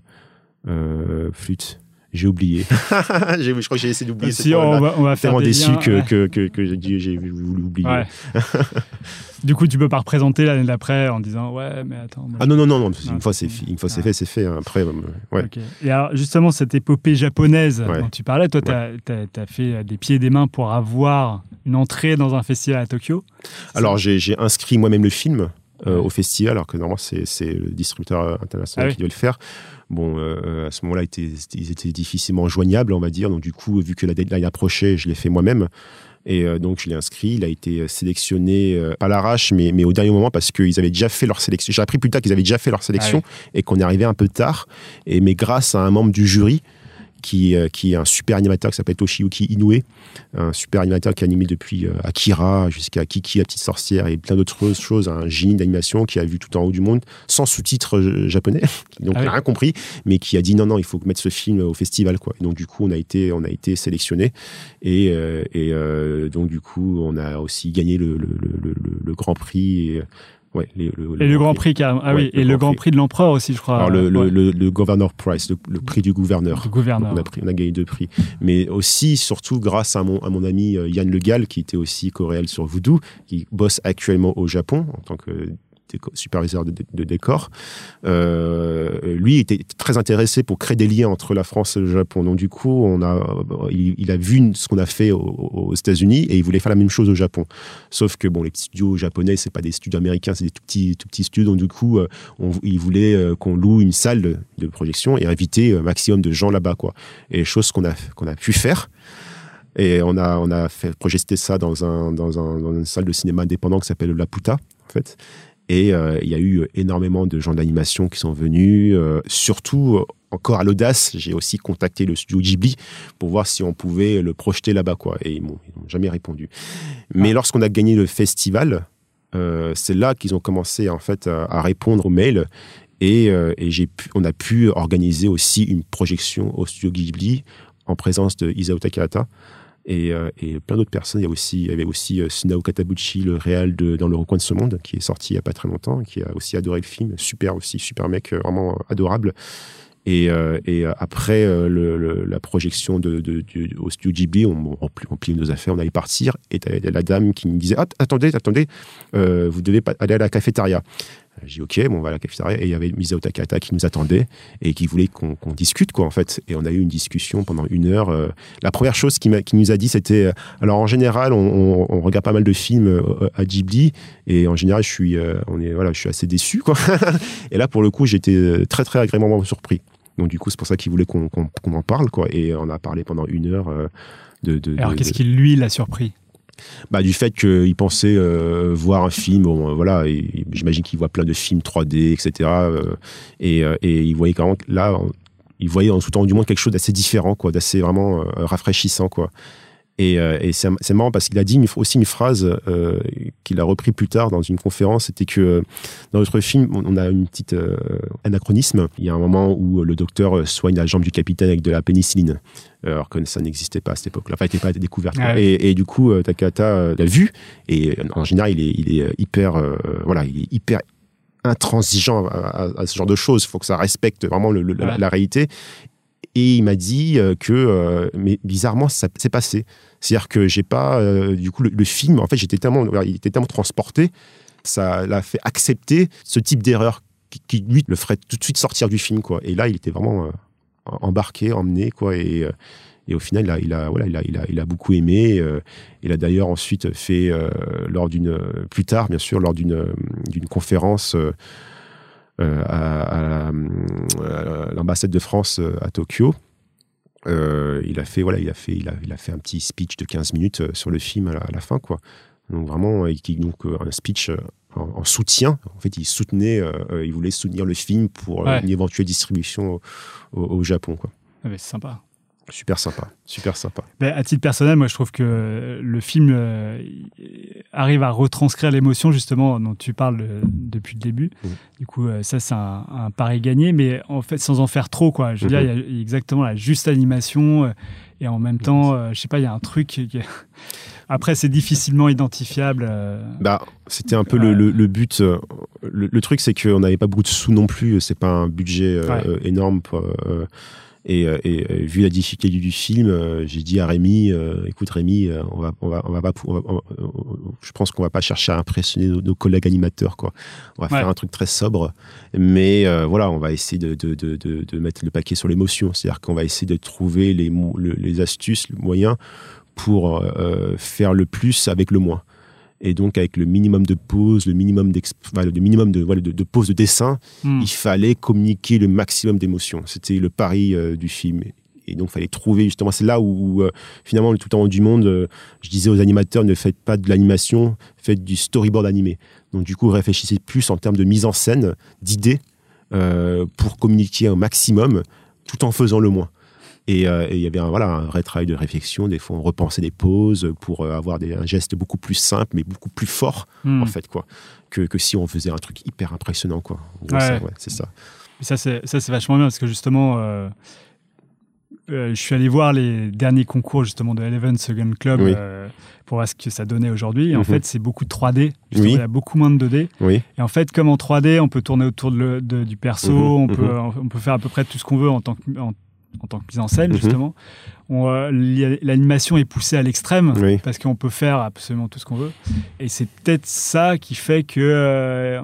euh, Flûte. [laughs] J'ai oublié. Je crois que j'ai essayé d'oublier cette si on va, on va faire Tellement des déçu liens, que, ouais. que, que, que j'ai dit- j'ai voulu oublier. Ouais. [laughs] du coup, tu peux pas représenter l'année d'après en disant ouais, mais attends. moi, Ah non, non, non, non, Ah, une fois c'est- c'est fi- une fois c'est fait, c'est fait. hein. Après, euh, ouais. Ok. Et alors, justement, cette épopée japonaise Ouais. dont tu parlais, toi, tu as, fait des pieds et des mains pour avoir une entrée dans un festival à Tokyo? Alors j'ai inscrit moi-même le film euh, au festival, alors que normalement c'est le distributeur euh, international Ah oui. qui doit le faire. Bon, euh, à ce moment-là, ils étaient, ils étaient difficilement joignables, on va dire. Donc du coup, vu que la deadline approchait, je l'ai fait moi-même. Et euh, donc je l'ai inscrit, il a été sélectionné euh, à l'arrache, mais, mais au dernier moment parce qu'ils avaient déjà fait leur sélection. J'ai appris plus tard qu'ils avaient déjà fait leur sélection et qu'on est arrivé un peu tard. Et mais grâce à un membre du jury qui, euh, qui est un super animateur qui s'appelle Toshiyuki Inoue, un super animateur qui a animé depuis euh, Akira jusqu'à Kiki, la petite sorcière et plein d'autres choses, un génie d'animation qui a vu tout en haut du monde, sans sous-titres euh, japonais, [laughs] donc Ah oui. n'a rien compris, mais qui a dit non, non, il faut mettre ce film au festival. Quoi. Et donc du coup, on a été, on a été sélectionné et, et donc du coup, on a aussi gagné le, le, le, le- le Grand Prix. Et, ouais, les- le, Et le Grand Prix, carrément. Ah oui, et le Grand Prix. De l'empereur aussi, je crois. Alors le, le, Ouais. le, le Governor Prize, le, prix du gouverneur. Gouverneur. On a, pris- on a gagné deux prix. Mais aussi, surtout, grâce à mon, à mon ami euh, Yann Le Gall, qui était aussi coréel sur Voodoo, qui bosse actuellement au Japon en tant que superviseur de, de- décor. Euh, lui était très intéressé pour créer des liens entre la France et le Japon. Donc du coup, on a, il, a vu ce qu'on a fait au- aux, États-Unis et il voulait faire la même chose au Japon. Sauf que bon, les studios japonais, c'est pas des studios américains, c'est des tout petits, tout petits studios. Donc du coup, euh, il voulait euh, qu'on loue une salle de, projection et inviter un maximum de gens là-bas, quoi. Et chose qu'on a qu'on a pu faire. Et on a on a fait projeter ça dans un dans un une salle de cinéma indépendant qui s'appelle La Puta, en fait. Et euh, il y a eu énormément de gens d'animation qui sont venus. euh, surtout, euh, encore à l'audace, j'ai aussi contacté le studio Ghibli pour voir si on pouvait le projeter là-bas, quoi. Et ils m'ont ils m'ont jamais répondu. Mais Ah. lorsqu'on a gagné le festival, euh, c'est là qu'ils ont commencé en fait à, à répondre aux mails. Et, euh, et j'ai pu, on a pu organiser aussi une projection au studio Ghibli en présence de Isao Takahata. Et, euh, et plein d'autres personnes. Il y, a aussi, il y avait aussi euh, Sunao Katabuchi, le réal de Dans le recoin de ce monde, qui est sorti il n'y a pas très longtemps, qui a aussi adoré le film. Super aussi, super mec, euh, vraiment adorable. Et, euh, et après le, le- la projection de, de, du- au studio Ghibli, on, on, on nos affaires, on allait partir, et la dame qui me disait ah, attendez, attendez, euh, vous devez aller à la cafétéria. J'ai dit ok, bon, on va à la cafétéria, et il y avait Misao Takata qui nous attendait et qui voulait qu'on discute quoi en fait. Et on a eu une discussion pendant une heure. euh. La première chose qu'il m'a- qu'il nous a dit, c'était euh, alors en général, on, on- on regarde pas mal de films euh, à Ghibli, et en général, je suis, on est, voilà, je suis assez déçu quoi. [laughs] et là, pour le coup, j'étais très très agréablement surpris. Donc du coup, c'est pour ça qu'il voulait qu'on qu'on en parle, quoi. Et on a parlé pendant une heure euh, de, de- Alors de- qu'est-ce qui lui l'a surpris? Bah, du fait qu'il pensait euh, voir un film. Euh, voilà, j'imagine qu'il voit plein de films 3D, etc. euh, et, il voyait quand même là, il voyait en tout temps du monde quelque chose d'assez différent, quoi, d'assez vraiment rafraîchissant, quoi. Et, c'est marrant parce qu'il a dit aussi une phrase qu'il a repris plus tard dans une conférence, c'était que dans notre film, on a une petite anachronisme. Il y a un moment où le docteur soigne la jambe du capitaine avec de la pénicilline, alors que ça n'existait pas à cette époque-là. Enfin, n'était pas découverte. Ah oui. et, et du coup, euh, Takata euh, l'a vu, et euh, en général, il est, il est hyper, euh, voilà, il est hyper intransigeant à, à- à ce genre de choses. Il faut que ça respecte vraiment le- le- la, réalité. Et il m'a dit que, euh, mais bizarrement, ça s'est passé. C'est-à-dire que j'ai pas, euh, du coup, le, le film, en fait, j'étais tellement, il était tellement transporté, ça l'a fait accepter ce type d'erreur qui, qui, lui, le ferait tout de suite sortir du film, quoi. Et là, il était vraiment embarqué, emmené, quoi. Et, euh, et au final, il a, il a, voilà, il a, il a, il a beaucoup aimé. euh, il a d'ailleurs ensuite fait, euh, lors d'une, plus tard, bien sûr, lors d'une, conférence. à, à la- à l'ambassade de France à Tokyo. Il a fait voilà, il a fait, il a, il a fait un petit speech de 15 minutes sur le film à la, fin quoi. Donc vraiment, donc un speech en, en soutien. En fait, il soutenait, euh, euh, il voulait soutenir le film pour euh, Ouais. une éventuelle distribution au, au- au Japon quoi. Ah, mais C'est sympa. Super sympa, super sympa. Ben, à titre personnel, moi, je trouve que le film euh, il arrive à retranscrire l'émotion, justement, dont tu parles euh, depuis le début. Du coup, euh, ça, c'est un, un pari gagné, mais en fait, sans en faire trop, quoi. Je veux dire, Mhm. il y a- exactement la juste animation, et en même temps, je sais pas, il y a un truc. Après, c'est difficilement identifiable. euh, Bah, c'était un peu Ouais. le, le- le but. euh, Le, le truc, c'est qu'on n'avait pas beaucoup de sous non plus. C'est pas un budget euh, Ouais. euh, énorme. pour, euh, et, euh, et, euh, vu la difficulté du film, euh, j'ai dit à Rémi, euh, écoute Rémi, euh, on va, on va, on va pas, on va- on- on- je pense qu'on va pas chercher à impressionner nos, nos collègues animateurs, quoi. On va Ouais. faire un truc très sobre, mais euh, voilà, on va essayer de, de, de, de, mettre le paquet sur l'émotion. C'est-à-dire qu'on va essayer de trouver les, les astuces, le moyen pour euh, faire le plus avec le moins et donc avec le minimum de pauses, le minimum, d'exp- enfin, le minimum de, voilà, de, de pauses de dessin, hmm. il fallait communiquer le maximum d'émotions. C'était le pari euh, du film. Et donc, il fallait trouver justement, c'est là où, euh, finalement, le tout temps du monde, euh, je disais aux animateurs, ne faites pas de l'animation, faites du storyboard animé. Donc, du coup, réfléchissez plus en termes de mise en scène, d'idées, euh, pour communiquer un maximum, tout en faisant le moins. Et euh, et il y avait un, voilà, un vrai travail de réflexion. Des fois, on repensait des pauses pour euh, avoir des, un geste beaucoup plus simple, mais beaucoup plus fort, Hmm. en fait, quoi. Que, que si on faisait un truc hyper impressionnant, quoi. Ouais. c'est ça. Ça, c'est vachement bien parce que justement, euh, euh, je suis allé voir les derniers concours justement de Eleven Second Club Oui. euh, pour voir ce que ça donnait aujourd'hui. Et en Mhm. fait, c'est beaucoup de 3D. Justement, Oui. Il y a beaucoup moins de 2D. Oui. Et en fait, comme en 3D, on peut tourner autour de le- de- du perso, Mhm, on, mhm. peut, on peut faire à peu près tout ce qu'on veut en tant que, en, en tant que mise en scène, Mhm. justement. Euh, L'animation est poussée à l'extrême Oui. parce qu'on peut faire absolument tout ce qu'on veut. Et c'est peut-être ça qui fait que euh, euh,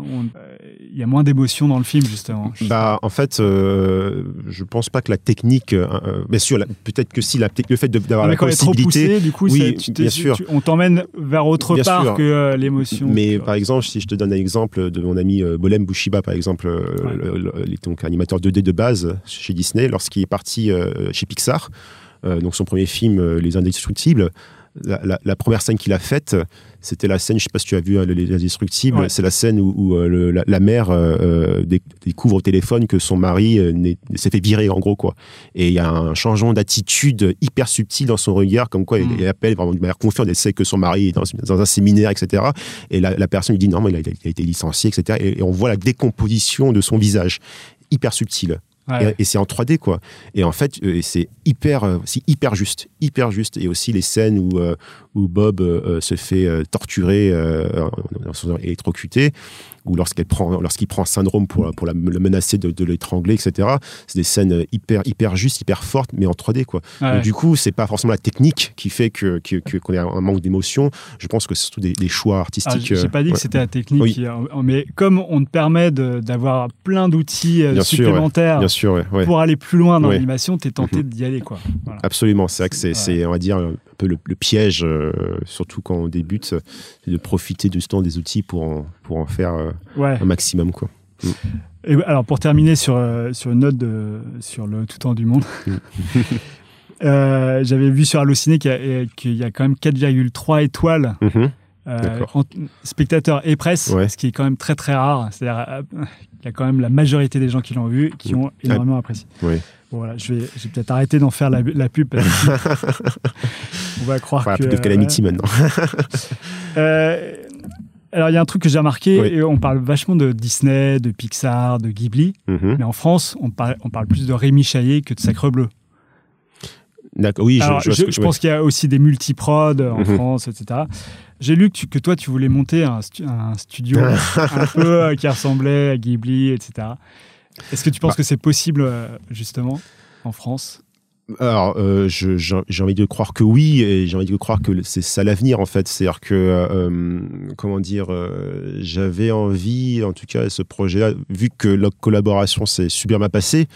il y a moins d'émotion dans le film, justement. Bah, en fait, euh, je pense pas que la technique, euh, euh, bien sûr, peut-être que si la, le fait d'avoir mais la possibilité, poussée, du coup, oui, tu bien sûr. tu- on t'emmène vers autre Bien part sûr. que euh, l'émotion. Mais par exemple, si je te donne un exemple de mon ami euh, Bolem Bushiba, par exemple, euh, Ouais. le- le- le- donc animateur 2D de base chez Disney, lorsqu'il est parti euh, chez Pixar, euh, donc son premier film, euh, Les Indestructibles, la, la- la première scène qu'il a faite, c'était la scène, je sais pas si tu as vu hein, Les Indestructibles, Ouais. c'est la scène où, où, euh, le- la, la mère euh, euh, dé- découvre au téléphone que son mari euh, s'est fait virer, en gros, quoi. Et il y a un changement d'attitude hyper subtil dans son regard, comme quoi Mm. il, il appelle vraiment de manière confiante, elle sait que son mari est dans, dans un séminaire, etc. Et la, personne lui dit non, mais il a, il a été licencié, etc. Et, et on voit la décomposition de son visage, hyper subtile. Et, c'est en 3D, quoi. Et en fait, euh, c'est hyper, euh, hyper juste, hyper juste. Et aussi les scènes où, euh, où Bob se fait torturer, euh, ou lorsqu'elle prend, lorsqu'il prend un syndrome pour, pour la- le menacer de, de l'étrangler, etc. C'est des scènes hyper, hyper justes, hyper fortes, mais en 3D, quoi. Ouais. Donc, du coup, c'est pas forcément la technique qui fait que, que- que- qu'on ait un manque d'émotion. Je pense que c'est surtout des, des choix Ah, artistiques. J'ai euh, pas dit ouais. que c'était la technique, Oui. mais comme on te permet de- d'avoir plein d'outils euh, Bien sûr, ouais. supplémentaires Bien sûr, pour aller plus loin dans l'animation, t'es tenté Mhm. d'y aller, quoi. Voilà. Absolument, c'est vrai que c'est, on va dire, peu le, le piège, euh, surtout quand on débute, c'est de profiter justement des outils pour en, pour en faire euh, Ouais. un maximum. Quoi. Et alors pour terminer sur, euh, sur une note de, sur le tout temps du monde, Mm. [laughs] j'avais vu sur Allociné qu'il y, a- qu'il y a quand même 4,3 étoiles euh, en spectateurs et presse, Ouais. ce qui est quand même très très rare. C'est-à-dire euh, il y a quand même la majorité des gens qui l'ont vu qui ont énormément apprécié. Oui. Voilà, je vais, je vais peut-être arrêter d'en faire la, la pub parce que [laughs] on va croire Voilà, que. plus de calamity maintenant. Euh, alors il y a un truc que j'ai remarqué, Oui. et on parle vachement de Disney, de Pixar, de Ghibli. Mhm. Mais en France, on parle, on parle plus de Rémi Chaillet que de Sacre Bleu. D'accord. Oui, je, Alors, je je, pense qu'il y a aussi des multiprods en Mhm. France, etc. J'ai lu que, tu- que toi, tu voulais monter un, stu- un studio [laughs] un peu euh, qui ressemblait à Ghibli, etc. Est-ce que tu penses Bah. que c'est possible, euh, justement, en France? Alors, euh, j'ai j'ai envie de croire que oui, et j'ai envie de croire que c'est ça l'avenir en fait. C'est-à-dire que, euh, comment dire, euh, j'avais envie, en tout cas, ce projet-là, vu que la collaboration s'est super bien passée,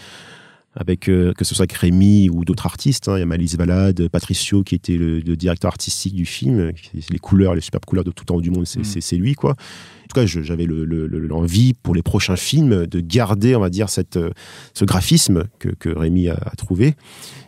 avec euh, que ce soit avec Rémi ou d'autres artistes, hein, il y a Malise Valade, Patricio qui était le, le directeur artistique du film, les couleurs, les superbes couleurs de tout temps du monde, c'est Mm. c'est- lui quoi. En tout cas, j'avais le- le- le- l'envie pour les prochains films de garder, on va dire, cette, euh, ce graphisme que, que Rémi a, a trouvé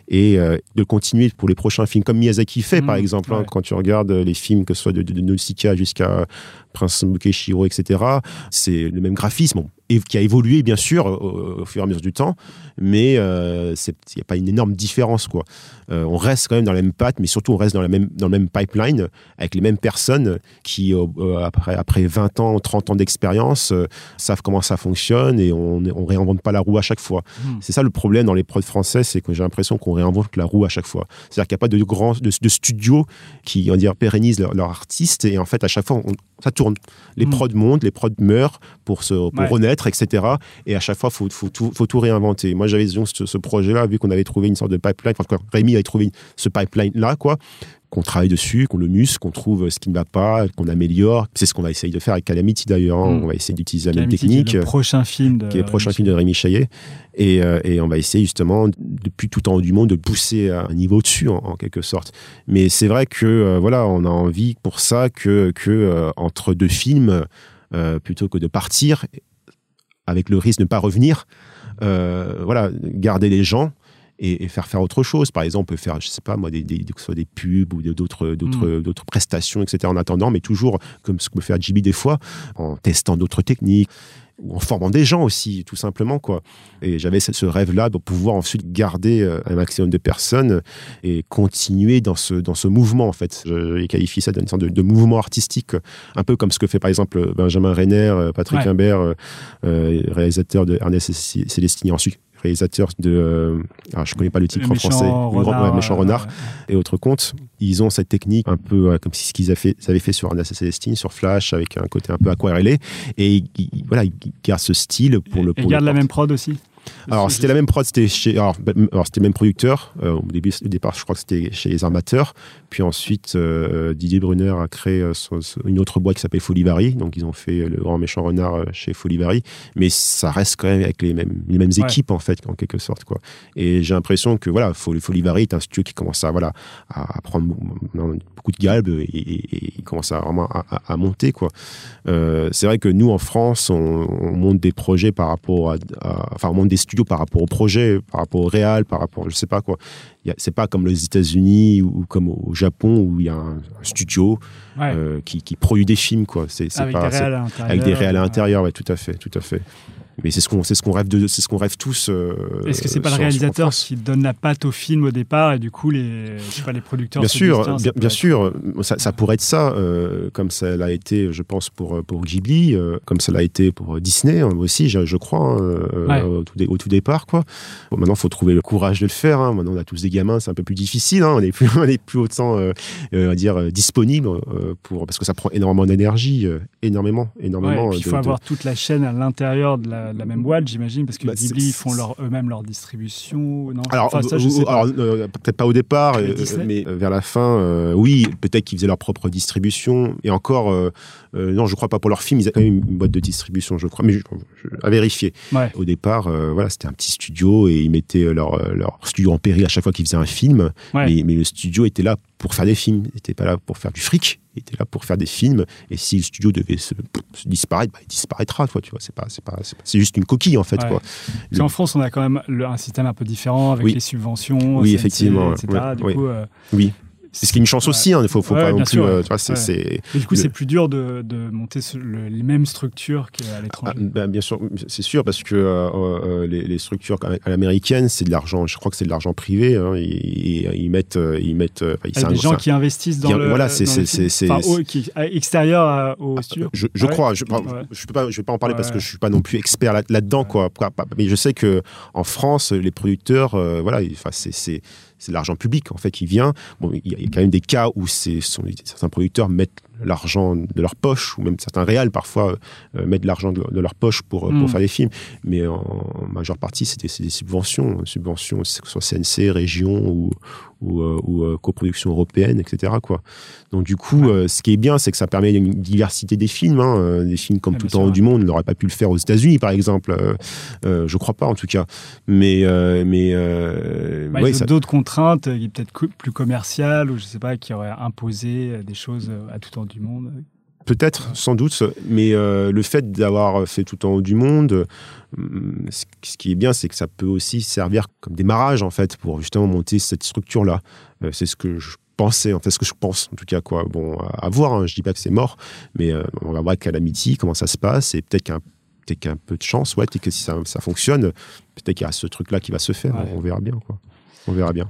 et euh, de continuer pour les prochains films comme Miyazaki fait par exemple hein, quand tu regardes les films que ce soit de, de, de Nausicaa jusqu'à Prince Mukeshiro etc c'est le même graphisme et qui a évolué bien sûr au, au fur et à mesure du temps mais euh, il n'y a pas une énorme différence quoi. Euh, on reste quand même dans la même patte mais surtout on reste dans, la même, dans le même pipeline avec les mêmes personnes qui euh, euh, après, après 20 ans 30 ans d'expérience euh, savent comment ça fonctionne et on ne réinvente pas la roue à chaque fois. Mm. c'est ça le problème dans les prods français, c'est que j'ai l'impression qu'on réinvente la roue à chaque fois. C'est-à-dire qu'il n'y a pas de grands de, de studios qui on dire, pérennisent leurs leur artistes et en fait à chaque fois on- ça tourne. Les Mm. prods montent, les prods meurent pour se pour Ouais. renaître, etc. Et à chaque fois faut faut tout, faut tout réinventer. Moi j'avais ce, ce projet-là vu qu'on avait trouvé une sorte de pipeline, enfin Rémi avait trouvé ce pipeline là quoi qu'on travaille dessus, qu'on le muscle, qu'on trouve ce qui ne va pas, qu'on améliore. C'est ce qu'on va essayer de faire avec Calamity d'ailleurs. hein. Mm. On va essayer d'utiliser la même Calamity, qui est technique le prochain film de. qui est le prochain film de Rémi Chaillet. Et, euh, et on va essayer justement, depuis tout en haut du monde, de pousser à un niveau dessus, en, en quelque sorte. Mais c'est vrai que, euh, voilà, on a envie pour ça que, que euh, entre deux films, plutôt que de partir, avec le risque de ne pas revenir, voilà, garder les gens. Et, et faire faire autre chose. Par exemple, on peut faire, je sais pas moi, des, des, que ce soit des pubs ou d'autres d'autres d'autres prestations, etc. En attendant, mais toujours comme ce que peut faire JB des fois, en testant d'autres techniques ou en formant des gens aussi, tout simplement. quoi. Et j'avais ce, rêve-là de pouvoir ensuite garder euh, un maximum de personnes et continuer dans ce, dans ce mouvement, en fait. Je, je qualifie ça d'une sorte de, de mouvement artistique, un peu comme ce que fait par exemple Benjamin Renner, euh, Patrick Ouais. Imbert, euh, réalisateur de Ernest Célestini, ensuite réalisateur de... euh, alors, je connais pas le titre en français. méchant Le grand- renard, ouais, méchant euh, renard et autres contes, ils ont cette technique un peu euh, comme ce qu'ils avaient fait, ils sur Ernest et Célestine, sur Flash, avec un côté un peu aquarellé. Et ils- ils- voilà, ils gardent ce style pour le. Pour garde le la même prod aussi? Alors, c'était la même prod, c'était chez. Alors, bah, alors, c'était le même producteur. Euh, au, début, au départ, je crois que c'était chez les armateurs. Puis ensuite, euh, Didier Brunner a créé euh, son- son- une autre boîte qui s'appelle Folivari. Donc, ils ont fait le grand méchant renard chez Folivari. Mais ça reste quand même avec les mêmes, les mêmes Ouais. équipes, en fait, en quelque sorte. Quoi. Et j'ai l'impression que, voilà, Fol- Folivari est un studio qui commence à, voilà, à, prendre beaucoup de galbe et, et- et il commence à vraiment à, à- à monter, quoi. Euh, c'est vrai que nous, en France, on, on monte des projets par rapport à, à- Enfin, on monte des studios par rapport au projet, par rapport au réal, par rapport. Je sais pas quoi. C'est pas comme les États-Unis ou, comme au Japon où il y a un, studio Ouais. euh, qui, qui produit des films, quoi. C'est avec pas. des réals à l'intérieur. avec des réals à ouais. l'intérieur, ouais, tout à fait, tout à fait. Mais c'est ce qu'on ce qu'on rêve de c'est ce qu'on rêve tous. euh, Est-ce que c'est pas le réalisateur qui donne la patte au film au départ et du coup les, je sais pas, les producteurs Bien sûr, bien, peut bien être- sûr, ça, ça pourrait être ça, euh, comme ça l'a été, je pense, pour, pour Ghibli, euh, comme ça l'a été pour Disney hein, aussi, je, je crois, hein, euh, Ouais. au, tout dé- au tout départ. Quoi. Bon, maintenant, il faut trouver le courage de le faire. hein. Maintenant, on a tous des gamins, c'est un peu plus difficile. hein. On n'est plus, [laughs] on est plus autant, euh, euh, va dire, euh, disponible euh, pour, parce que ça prend énormément d'énergie, euh, énormément, énormément. il faut de- avoir toute la chaîne à l'intérieur de la, la même boîte, j'imagine, parce que Bah, Ghibli font leur, eux-mêmes leur distribution. Non, Alors, enfin, ça, je euh, sais pas. alors, euh, peut-être pas au départ, euh, mais vers la fin, euh, oui, peut-être qu'ils faisaient leur propre distribution. Et encore, non, je crois pas pour leur film, ils avaient quand même une boîte de distribution, je crois, mais je, je- à vérifier. Ouais. Au départ, voilà, c'était un petit studio et ils mettaient leur, leur studio en péril à chaque fois qu'ils faisaient un film. Ouais. Mais, mais le studio était là pour faire des films, il était pas là pour faire du fric, il était là pour faire des films. Et si le studio devait se, se disparaître, bah, il disparaîtra, quoi, tu vois. C'est pas, c'est pas, c'est juste une coquille en fait, Ouais. quoi. Qu'en France, on a quand même le- un système un peu différent avec Oui. les subventions, Oui, effectivement, etc. ouais, du ouais. coup, euh, Oui. C'est ce qui est une chance Ouais. aussi, il ne faut, faut Ouais, pas non plus. euh, tu vois, c'est, et du coup, Le- c'est plus dur de, de monter ce- le- les mêmes structures qu'à Ah, l'étranger. ben, bien sûr, c'est sûr, parce que euh, euh, les, les structures à l'américaine, c'est de l'argent, je crois que c'est de l'argent privé. hein, et- ils mettent. Ils mettent enfin, Il y a c'est des gens qui investissent dans Bien, le. voilà, c'est- Enfin, au- qui, extérieur au studio. Je, je Ah crois, je, Ouais. je peux pas, je vais pas en parler parce que je suis pas non plus expert là, là-dedans, quoi. Mais je sais que en France, les producteurs, euh, voilà, c'est, c'est, de l'argent public en fait qui vient. Bon, il y, a- quand même des cas où c'est, certains producteurs mettent l'argent de leur poche ou même certains réals parfois euh, mettent de l'argent de, de leur poche pour, Mm. pour faire des films. Mais en, en majeure partie, c'est des, c'est des subventions, subventions, que ce soit CNC, région ou ou, euh, ou, euh, coproduction européenne, etc. Quoi. Donc du coup, euh, ce qui est bien, c'est que ça permet une diversité des films. hein, euh, des films comme Tout en haut du monde, on n'aurait pas pu le faire aux États-Unis, par exemple. Euh, euh, je crois pas, en tout cas. Mais mais mais euh, Bah, ouais, ça- d'autres contraintes, euh, peut-être plus commerciales, ou je sais pas, qui auraient imposé euh, des choses euh, à tout temps du monde. Peut-être, sans doute, mais euh, le fait d'avoir fait tout en haut du monde, euh, ce qui est bien, c'est que ça peut aussi servir comme démarrage, en fait, pour justement monter cette structure-là. Euh, c'est ce que je pensais, en fait, ce que je pense, en tout cas, quoi. Bon, à, voir, hein, je dis pas que c'est mort, mais euh, on va voir avec Calamity, comment ça se passe, et peut-être qu'un qu'un peu de chance, ouais, peut-être que si ça, ça fonctionne, peut-être qu'il y a ce truc-là qui va se faire, Ouais. on verra bien, quoi. On verra bien.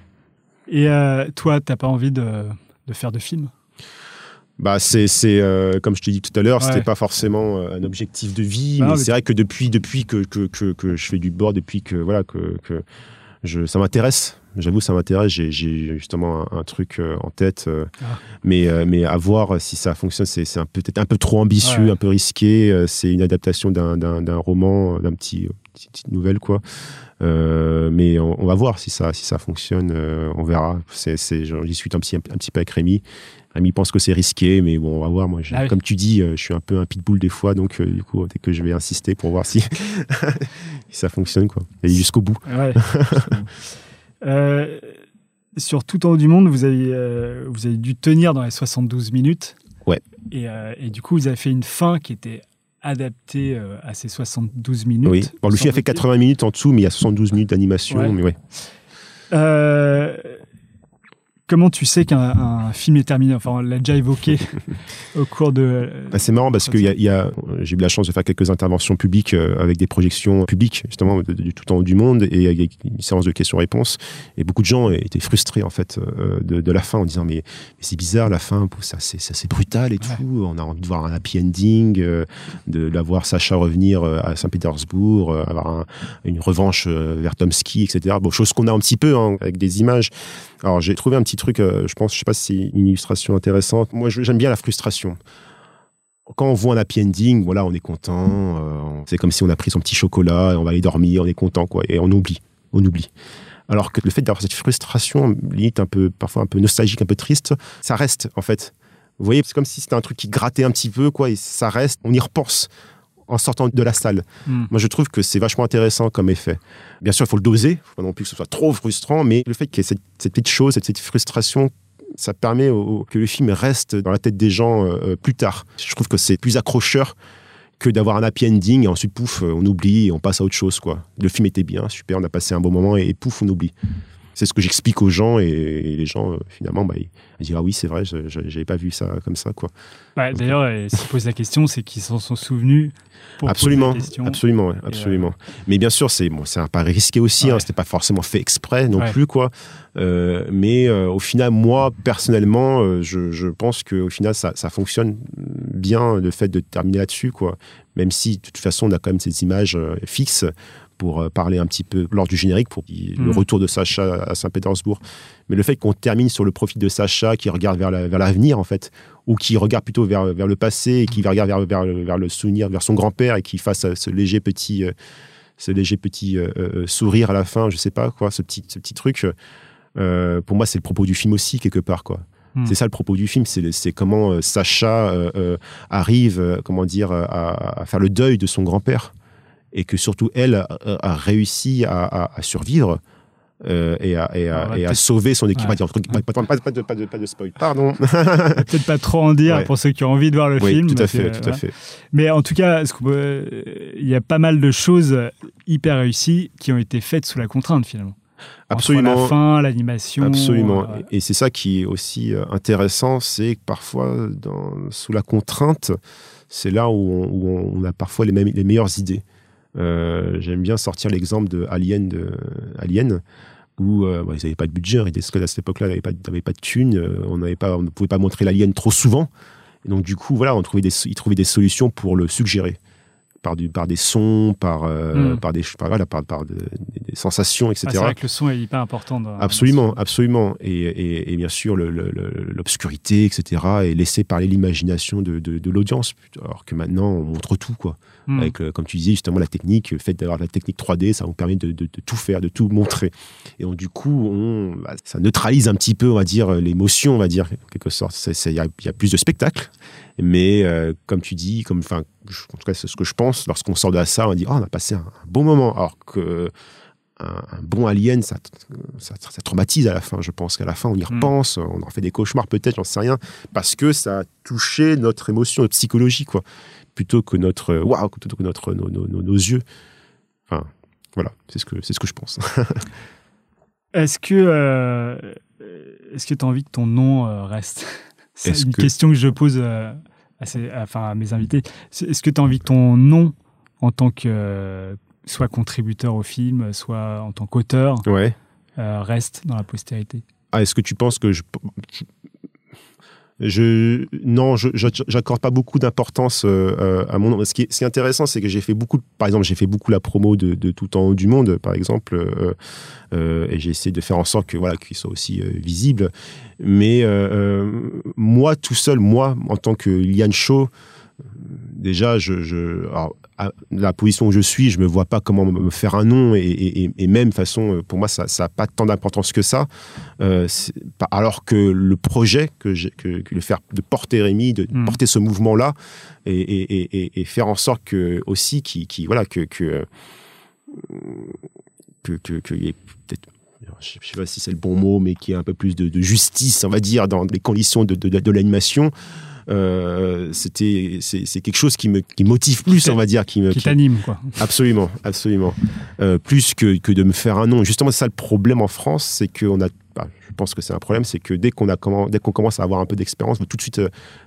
Et euh, toi, t'as pas envie de, de faire de film Bah c'est c'est euh, comme je te dis tout à l'heure, Ouais. c'était pas forcément euh, un objectif de vie, mais c'est vrai que depuis depuis que, que, que, que je fais du board, depuis que voilà que, que je ça m'intéresse. J'avoue, ça m'intéresse. J'ai j'ai justement un, un truc euh, en tête, euh, Ah. mais euh, mais à voir si ça fonctionne. C'est c'est un peu- peut-être un peu trop ambitieux, Ouais. un peu risqué. C'est une adaptation d'un d'un d'un roman, d'un petit petite nouvelle quoi. Euh, mais on, on va voir si ça si ça fonctionne. euh, on verra. C'est j'en discute un petit un petit peu avec Rémi. Rémi pense que c'est risqué, mais bon, on va voir. Moi, Ah oui. comme tu dis, euh, je suis un peu un pitbull des fois, donc euh, du coup, dès que je vais insister pour voir si, [laughs] ça fonctionne, quoi. Et jusqu'au bout. Ouais. [laughs] sur tout en haut du monde, vous avez, vous avez dû tenir dans les 72 minutes. Ouais. Et, et du coup, vous avez fait une fin qui était adaptée euh, à ces 72 minutes. Oui. Bon, le film a fait semble-t-il. 80 minutes en dessous, mais il y a 72 minutes d'animation. Ouais. Mais ouais. Euh, comment tu sais qu'un un film est terminé? Enfin, on l'a déjà évoqué [laughs] au cours de. Bah, c'est marrant parce que y a, il y a- j'ai eu la chance de faire quelques interventions publiques euh, avec des projections publiques, justement, du tout en haut du monde, et avec une séance de questions-réponses. Et beaucoup de gens étaient frustrés, en fait, euh, de, de la fin, en disant Mais, mais c'est bizarre, la fin, ça, c'est ça, c'est brutal et Ouais. tout. On a envie de voir un happy ending, euh, de, de voir Sacha revenir à Saint-Pétersbourg, avoir un- une revanche vers Tomsky, etc. Bon, chose qu'on a un petit peu hein, avec des images. Alors, j'ai trouvé un petit truc, euh, je pense, je sais pas si c'est une illustration intéressante. Moi, j'aime bien la frustration quand on voit un happy ending, voilà, on est content. euh, c'est comme si on a pris son petit chocolat et on va aller dormir, on est content, quoi. Et on oublie, on oublie. Alors que le fait d'avoir cette frustration, limite un peu, parfois un peu nostalgique, un peu triste, ça reste, en fait. Vous voyez, c'est comme si c'était un truc qui grattait un petit peu, quoi, et ça reste. On y repense en sortant de la salle. Hmm. Moi, je trouve que c'est vachement intéressant comme effet. Bien sûr, il faut le doser, faut pas non plus que ce soit trop frustrant, mais le fait qu'il y ait cette, cette petite chose, cette, frustration, ça permet au- que le film reste dans la tête des gens euh, plus tard. Je trouve que c'est plus accrocheur que d'avoir un happy ending et ensuite, pouf, euh, on oublie et on passe à autre chose. Quoi. Le film était bien, super, on a passé un bon moment et, pouf, on oublie. C'est ce que j'explique aux gens et, et les gens, euh, finalement, bah, ils, ils disent Ah oui, c'est vrai, je n'avais pas vu ça comme ça. Quoi. Ouais, D'ailleurs, euh, s'ils posent la question, c'est qu'ils s'en sont souvenus pour absolument, poser la question. absolument, ouais, Et, absolument. Mais bien sûr, c'est bon, c'est un pari risqué aussi. Hein, C'était pas forcément fait exprès non plus, quoi. Euh, mais euh, au final, moi personnellement, euh, je, je pense que au final, ça, ça fonctionne bien le fait de terminer là-dessus, quoi. Même si de toute façon, on a quand même ces images euh, fixes pour euh, parler un petit peu lors du générique pour le Mm. retour de Sacha à Saint-Pétersbourg. Mais le fait qu'on termine sur le profil de Sacha qui regarde vers la- vers l'avenir en fait, ou qui regarde plutôt vers, vers le passé et qui regarde vers, vers, vers le souvenir, vers son grand-père et qui fasse euh, ce léger petit, euh, ce léger petit euh, euh, sourire à la fin, je sais pas quoi, ce petit, ce petit truc. pour moi, c'est le propos du film aussi quelque part quoi. Mm. C'est ça le propos du film, c'est comment Sacha euh, euh, arrive, euh, comment dire, à, à faire le deuil de son grand-père et que surtout elle a, a réussi à, à- à survivre. euh, et, à, et, à, On va et à peut-être- sauver son équipe. Ouais. Pas, pas- pas- pas de, pas de- pas de spoil, pardon. Peut-être pas trop en dire Ouais. pour ceux qui ont envie de voir le oui, film. tout à fait, tout à fait. Mais en tout cas, euh, il y a pas mal de choses hyper réussies qui ont été faites sous la contrainte finalement. Entre Absolument. la fin, l'animation. Absolument. euh, Et c'est ça qui est aussi intéressant, c'est que parfois, dans, sous la contrainte, c'est là où on, où on a parfois les, mêmes- les meilleures idées. Euh, J'aime bien sortir l'exemple de Alien, Alien où euh, bon, ils n'avaient pas de budget, Ridley Scott à cette époque-là n'avait pas, pas de thunes, euh, on, pas, on ne pouvait pas montrer l'Alien trop souvent. Et donc du coup, voilà, ils trouvaient des solutions pour le suggérer. Par, du, par des sons, par, euh, Mm. par, des, par, voilà, par, par de- des, des sensations, etc. ah, c'est vrai que le son est hyper important. Dans, Absolument, absolument. Et, et- et bien sûr, l'obscurité, etc., et laisser parler l'imagination de, de- de l'audience. Alors que maintenant, on montre tout, quoi. Hmm. Avec, euh, comme tu disais, justement, la technique, le fait d'avoir la technique 3D, ça nous permet de, tout faire, de tout montrer. Et donc, du coup, on, bah, ça neutralise un petit peu, on va dire, l'émotion, on va dire, en quelque sorte. Il y, a- il y a plus de spectacle. Mais euh, comme tu dis, comme, en tout cas, c'est ce que je pense, lorsqu'on sort de la salle, on dit, oh, on a passé un, un bon moment. Alors que un, un bon alien, ça, ça, ça traumatise à la fin. Je pense qu'à la fin, on y repense, on en fait des cauchemars peut-être, j'en sais rien, parce que ça a touché notre émotion, notre psychologie, quoi, plutôt que notre euh, waouh, plutôt que notre nos, nos- nos- nos yeux. Enfin, voilà, c'est ce que c'est ce que je pense. [laughs] Est-ce que euh, est-ce que tu as envie que ton nom euh, reste? [laughs] C'est une que- question que je pose euh, à, ces- à- enfin, à mes invités. Est-ce que tu as envie que ton nom, en tant que euh, soit contributeur au film, soit en tant qu'auteur, ouais. euh, reste dans la postérité? Ah, est-ce que tu penses que je. Je, non, je j'accorde pas beaucoup d'importance euh, euh, à mon nom. Ce qui est, ce qui est intéressant, c'est que j'ai fait beaucoup, par exemple, j'ai fait beaucoup la promo de, de Tout en haut du monde, par exemple, euh, euh, et j'ai essayé de faire en sorte que voilà qu'il soit aussi euh, visible. Mais euh, moi, tout seul, moi, en tant que Liane Shaw, déjà, je, je alors, à la position où je suis, je me vois pas comment me faire un nom et, et, et même façon, euh, pour moi, ça n'a pas tant d'importance que ça. Euh, alors que le projet que que, que le faire de porter Rémi, de Mm. porter ce mouvement-là et, faire en sorte que aussi, qui, qui voilà, que que que, que, qu'il y ait peut-être je ne sais pas si c'est le bon mot, mais qui est un peu plus de, de justice, on va dire, dans les conditions de, de, de l'animation. Euh, c'était c'est quelque chose qui me qui motive plus on va dire qui me qui qui- t'anime quoi. Absolument absolument. Euh, plus que, que de me faire un nom. Justement c'est ça le problème en France c'est qu'on a bah, je pense que c'est un problème c'est que dès qu'on a dès qu'on commence à avoir un peu d'expérience on veut tout de suite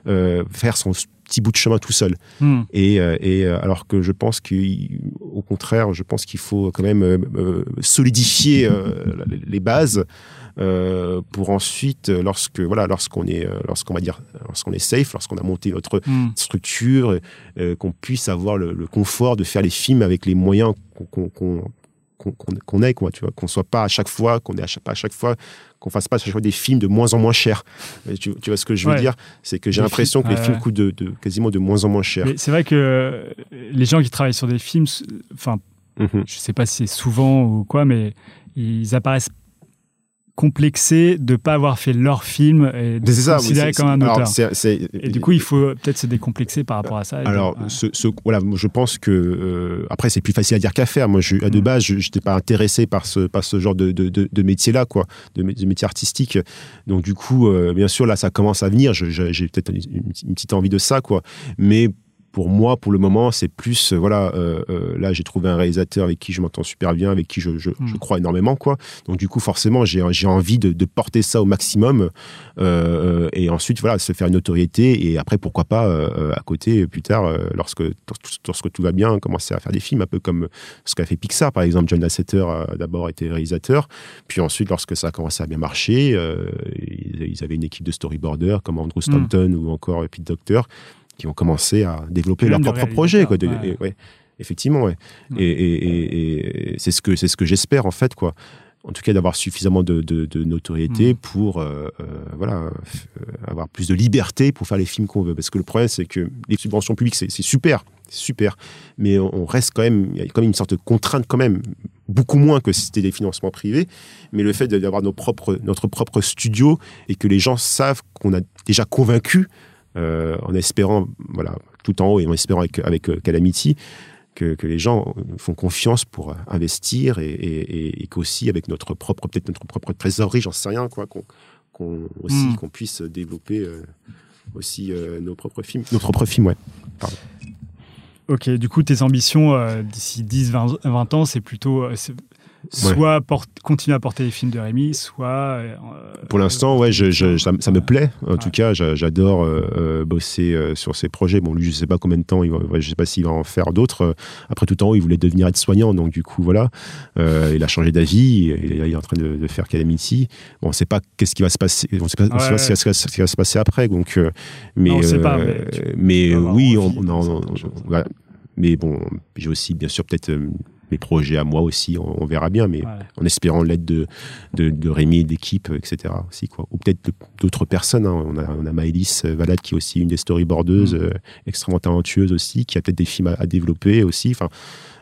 euh, faire son petit bout de chemin tout seul. Hmm. et, et alors que je pense qu'au contraire, je pense qu'il faut quand même euh, solidifier euh, les- bases pour ensuite, euh, lorsque voilà, lorsqu'on est, euh, lorsqu'on va dire, lorsqu'on est safe, lorsqu'on a monté notre Hmm. structure, euh, qu'on puisse avoir le, le confort de faire les films avec les moyens qu'on qu'on- qu'on qu'on ait quoi tu vois qu'on soit pas à chaque fois qu'on ait à chaque, pas à chaque fois qu'on fasse pas à chaque fois des films de moins en moins chers Euh, tu, tu vois ce que je veux Ouais. dire? C'est que j'ai l'impression que les films coûtent de, de- quasiment de moins en moins cher c'est vrai que euh, les gens qui travaillent sur des films, enfin, Mhm. je sais pas si c'est souvent ou quoi, mais ils apparaissent complexés de pas avoir fait leur film et de c'est ça, considéré oui, comme un alors, auteur. Et du coup, il faut peut-être se décomplexer par rapport à ça. alors, ouais. ce, ce- voilà, je pense que euh, après c'est plus facile à dire qu'à faire. Moi, je, à de Mm. base, je n'étais pas intéressé par ce, par ce genre de, de, de- de métier-là, quoi, de, mé- de métier artistique. Donc, du coup, euh, bien sûr, là, ça commence à venir. J'ai peut-être une, une petite envie de ça, quoi. Mais pour moi, pour le moment, c'est plus, euh, voilà, euh, euh, là, j'ai trouvé un réalisateur avec qui je m'entends super bien, avec qui je, je, Mm. je crois énormément, quoi. Donc, du coup, forcément, j'ai envie de, de porter ça au maximum euh, et ensuite, voilà, se faire une notoriété et après, pourquoi pas, à côté, plus tard, lorsque, lorsque tout va bien, commencer à faire des films, un peu comme ce qu'a fait Pixar, par exemple. John Lasseter a d'abord été réalisateur, puis ensuite, lorsque ça a commencé à bien marcher, ils, ils avaient une équipe de storyboarders comme Andrew Stanton ou encore Pete Docter qui ont commencé à développer leur propre projet. Quoi, de- ouais. et- ouais, effectivement, ouais. Mm. Et, et- et- et c'est ce que c'est ce que j'espère en fait, quoi. En tout cas, d'avoir suffisamment de, de- de notoriété Mm. pour euh, euh, voilà euh, avoir plus de liberté pour faire les films qu'on veut. Parce que le problème, c'est que les subventions publiques, c'est super, super, mais on on reste quand même, il y a quand même une sorte de contrainte quand même, beaucoup moins que si c'était des financements privés. Mais le fait d'avoir nos propres, notre propre studio et que les gens savent qu'on a déjà convaincu, euh, en espérant, voilà, tout en haut et en espérant avec, avec euh, Calamity, que, que les gens font confiance pour euh, investir et, et, et- et qu'aussi avec notre propre, peut-être notre propre trésorerie, j'en sais rien, quoi, qu'on qu'on aussi Mm. qu'on puisse développer euh, aussi euh, nos propres films, nos propres films, ouais. Ok, du coup, tes ambitions euh, d'ici 10, 20, 20 ans, c'est plutôt euh, soit porte- continuer à porter les films de Rémi, soit. euh, Pour l'instant, ouais, je, je- ça, ça me plaît. En Ouais. tout cas, j'a- j'adore euh, euh, bosser euh, sur ces projets. Bon, lui, je sais pas combien de temps, il va, ouais, je sais pas s'il va en faire d'autres. Euh, Après tout temps, il voulait devenir aide-soignant, donc du coup, voilà, Euh, il a changé d'avis. Il, il est en train de, de faire Calamity. Bon, on sait pas qu'est-ce qui va se passer. On sait pas, on sait pas Ouais. ce, qui va, se- ce qui va se passer après. Donc, euh, mais, Non, on sait pas, euh, mais oui, on, voilà. Mais bon, j'ai aussi, bien sûr, peut-être euh, mes projets à moi aussi. On, on verra bien, mais Ouais. en espérant l'aide de, de, de Rémi et d'équipe, etc. Aussi, quoi. Ou peut-être d'autres personnes. hein. On, a, on a Maëlys euh, Valade qui est aussi une des storyboardeuses, Mm. euh, extrêmement talentueuse aussi, qui a peut-être des films à, à développer aussi. Enfin,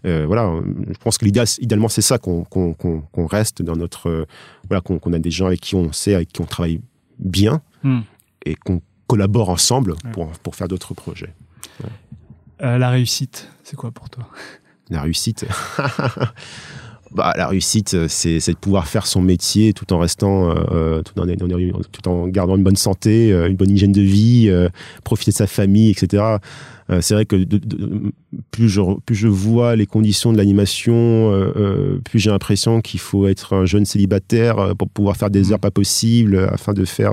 euh, voilà, je pense que l'idéal, idéalement, c'est ça, qu'on qu'on- qu'on reste dans notre. euh, voilà, qu'on a des gens avec qui on sait, avec qui on travaille bien Hmm. et qu'on collabore ensemble Ouais. pour, pour faire d'autres projets. Euh, la réussite, c'est quoi pour toi? La réussite. [laughs] bah, la réussite, euh, c'est de pouvoir faire son métier tout en restant, euh, euh, tout, en, en- tout en gardant une bonne santé, une bonne hygiène de vie, euh, profiter de sa famille, etc. Euh, c'est vrai que de- de- plus, je, plus je vois les conditions de l'animation, plus j'ai l'impression qu'il faut être un jeune célibataire pour pouvoir faire des Mhm. heures pas possibles afin de faire,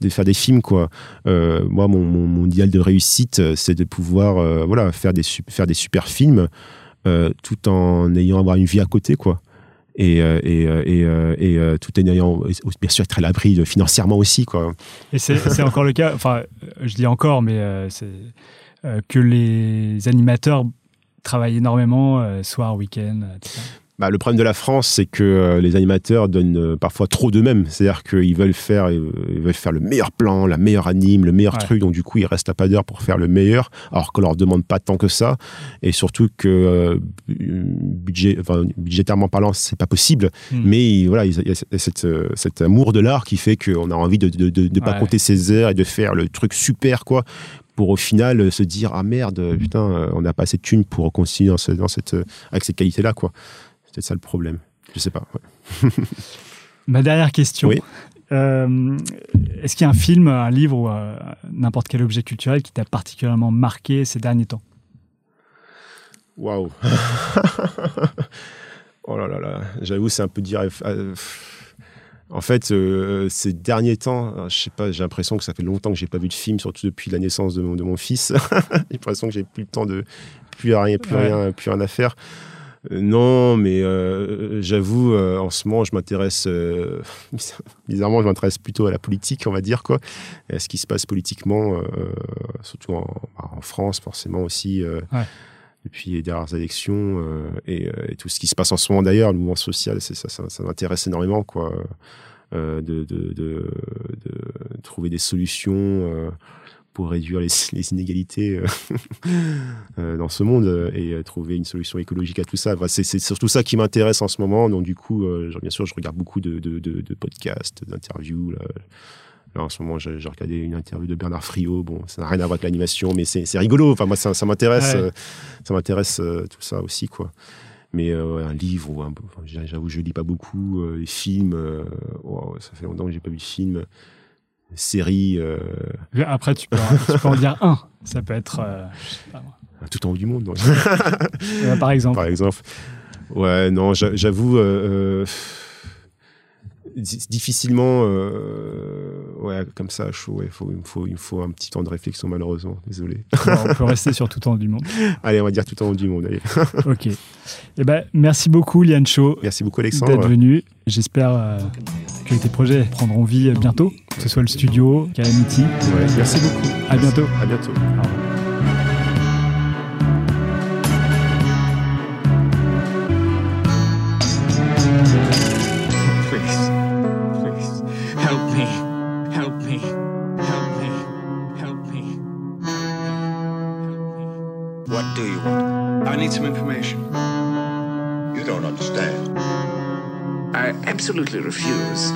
de faire des films. Quoi. Moi, mon, mon, mon idéal de réussite, c'est de pouvoir voilà, faire, des, faire des super films euh, tout en ayant avoir une vie à côté, quoi. Et, euh, et, euh, et, et, tout en ayant, bien sûr, être à l'abri financièrement aussi, quoi. Et c'est encore le cas, enfin, je dis encore, mais c'est que les animateurs travaillent énormément, soir, week-end. Bah, le problème de la France, c'est que euh, les animateurs donnent euh, parfois trop d'eux-mêmes. C'est-à-dire qu'ils veulent faire, euh, ils veulent faire le meilleur plan, la meilleure anime, le meilleur Ouais. truc. Donc du coup, ils restent à pas d'heure pour faire le meilleur, alors qu'on leur demande pas tant que ça. Et surtout que euh, budget, enfin, budgétairement parlant, c'est pas possible. Hmm. Mais voilà, il y a cette, cet amour de l'art qui fait qu'on a envie de ne pas Ouais. compter ses heures et de faire le truc super, quoi. Pour au final se dire ah merde putain on n'a pas assez de thunes pour continuer dans, ce- dans cette avec cette qualité là quoi c'est peut-être ça le problème. Je sais pas. ouais. [laughs] Ma dernière question. Oui. Euh, Est-ce qu'il y a un film, un livre ou euh, n'importe quel objet culturel qui t'a particulièrement marqué ces derniers temps? Waouh. [laughs] oh là là là. J'avoue, c'est un peu dire. euh, En fait, euh, ces derniers temps, je sais pas, j'ai l'impression que ça fait longtemps que j'ai pas vu de film, surtout depuis la naissance de mon, de mon fils. [laughs] j'ai l'impression que j'ai plus le temps de plus rien, plus Ouais. rien, plus rien à faire. Euh, non, mais euh, j'avoue, euh, en ce moment, je m'intéresse, euh, [laughs] bizarrement, je m'intéresse plutôt à la politique, on va dire, quoi, à ce qui se passe politiquement, euh, surtout en, en France, forcément aussi. euh, Ouais. depuis les dernières élections euh, et, euh, et tout ce qui se passe en ce moment d'ailleurs, le mouvement social, ça, ça, ça m'intéresse énormément quoi, euh, de, de, de, de trouver des solutions euh, pour réduire les, les inégalités euh, [laughs] euh, dans ce monde euh, et trouver une solution écologique à tout ça. Enfin, c'est, surtout ça qui m'intéresse en ce moment. Donc du coup, genre, bien sûr, je regarde beaucoup de, de, de, de podcasts, d'interviews. Là. En ce moment, j'ai regardé une interview de Bernard Friot. Bon, ça n'a rien à voir avec l'animation, mais c'est rigolo. Enfin, moi, ça, ça m'intéresse. Ouais. euh, ça m'intéresse euh, tout ça aussi, quoi. Mais euh, un livre, ou un, enfin, j'avoue, je lis pas beaucoup. les films, wow, ça fait longtemps que j'ai pas vu de film. Séries, euh, Après, tu peux, tu peux en dire un. Ça peut être. euh. Tout en haut du monde. Euh, [laughs] Par exemple. par exemple. Ouais, non, j'a- j'avoue, euh, di- difficilement, ouais, comme ça, chaud, ouais, faut, il, me faut, il me faut un petit temps de réflexion, malheureusement, désolé. On peut rester sur [laughs] tout en haut du monde. allez, on va dire tout en haut du monde, allez. [laughs] Ok. Eh ben, merci beaucoup, Liane Shaw, Merci beaucoup, d'être Alexandre. venu. J'espère que tes projets prendront vie bientôt, que ce soit le studio, Calamity. Ouais, merci beaucoup. À bientôt. À bientôt. Au revoir. Please, please, help me, help me, help me, help me. What do you want? I need some information. I absolutely refuse.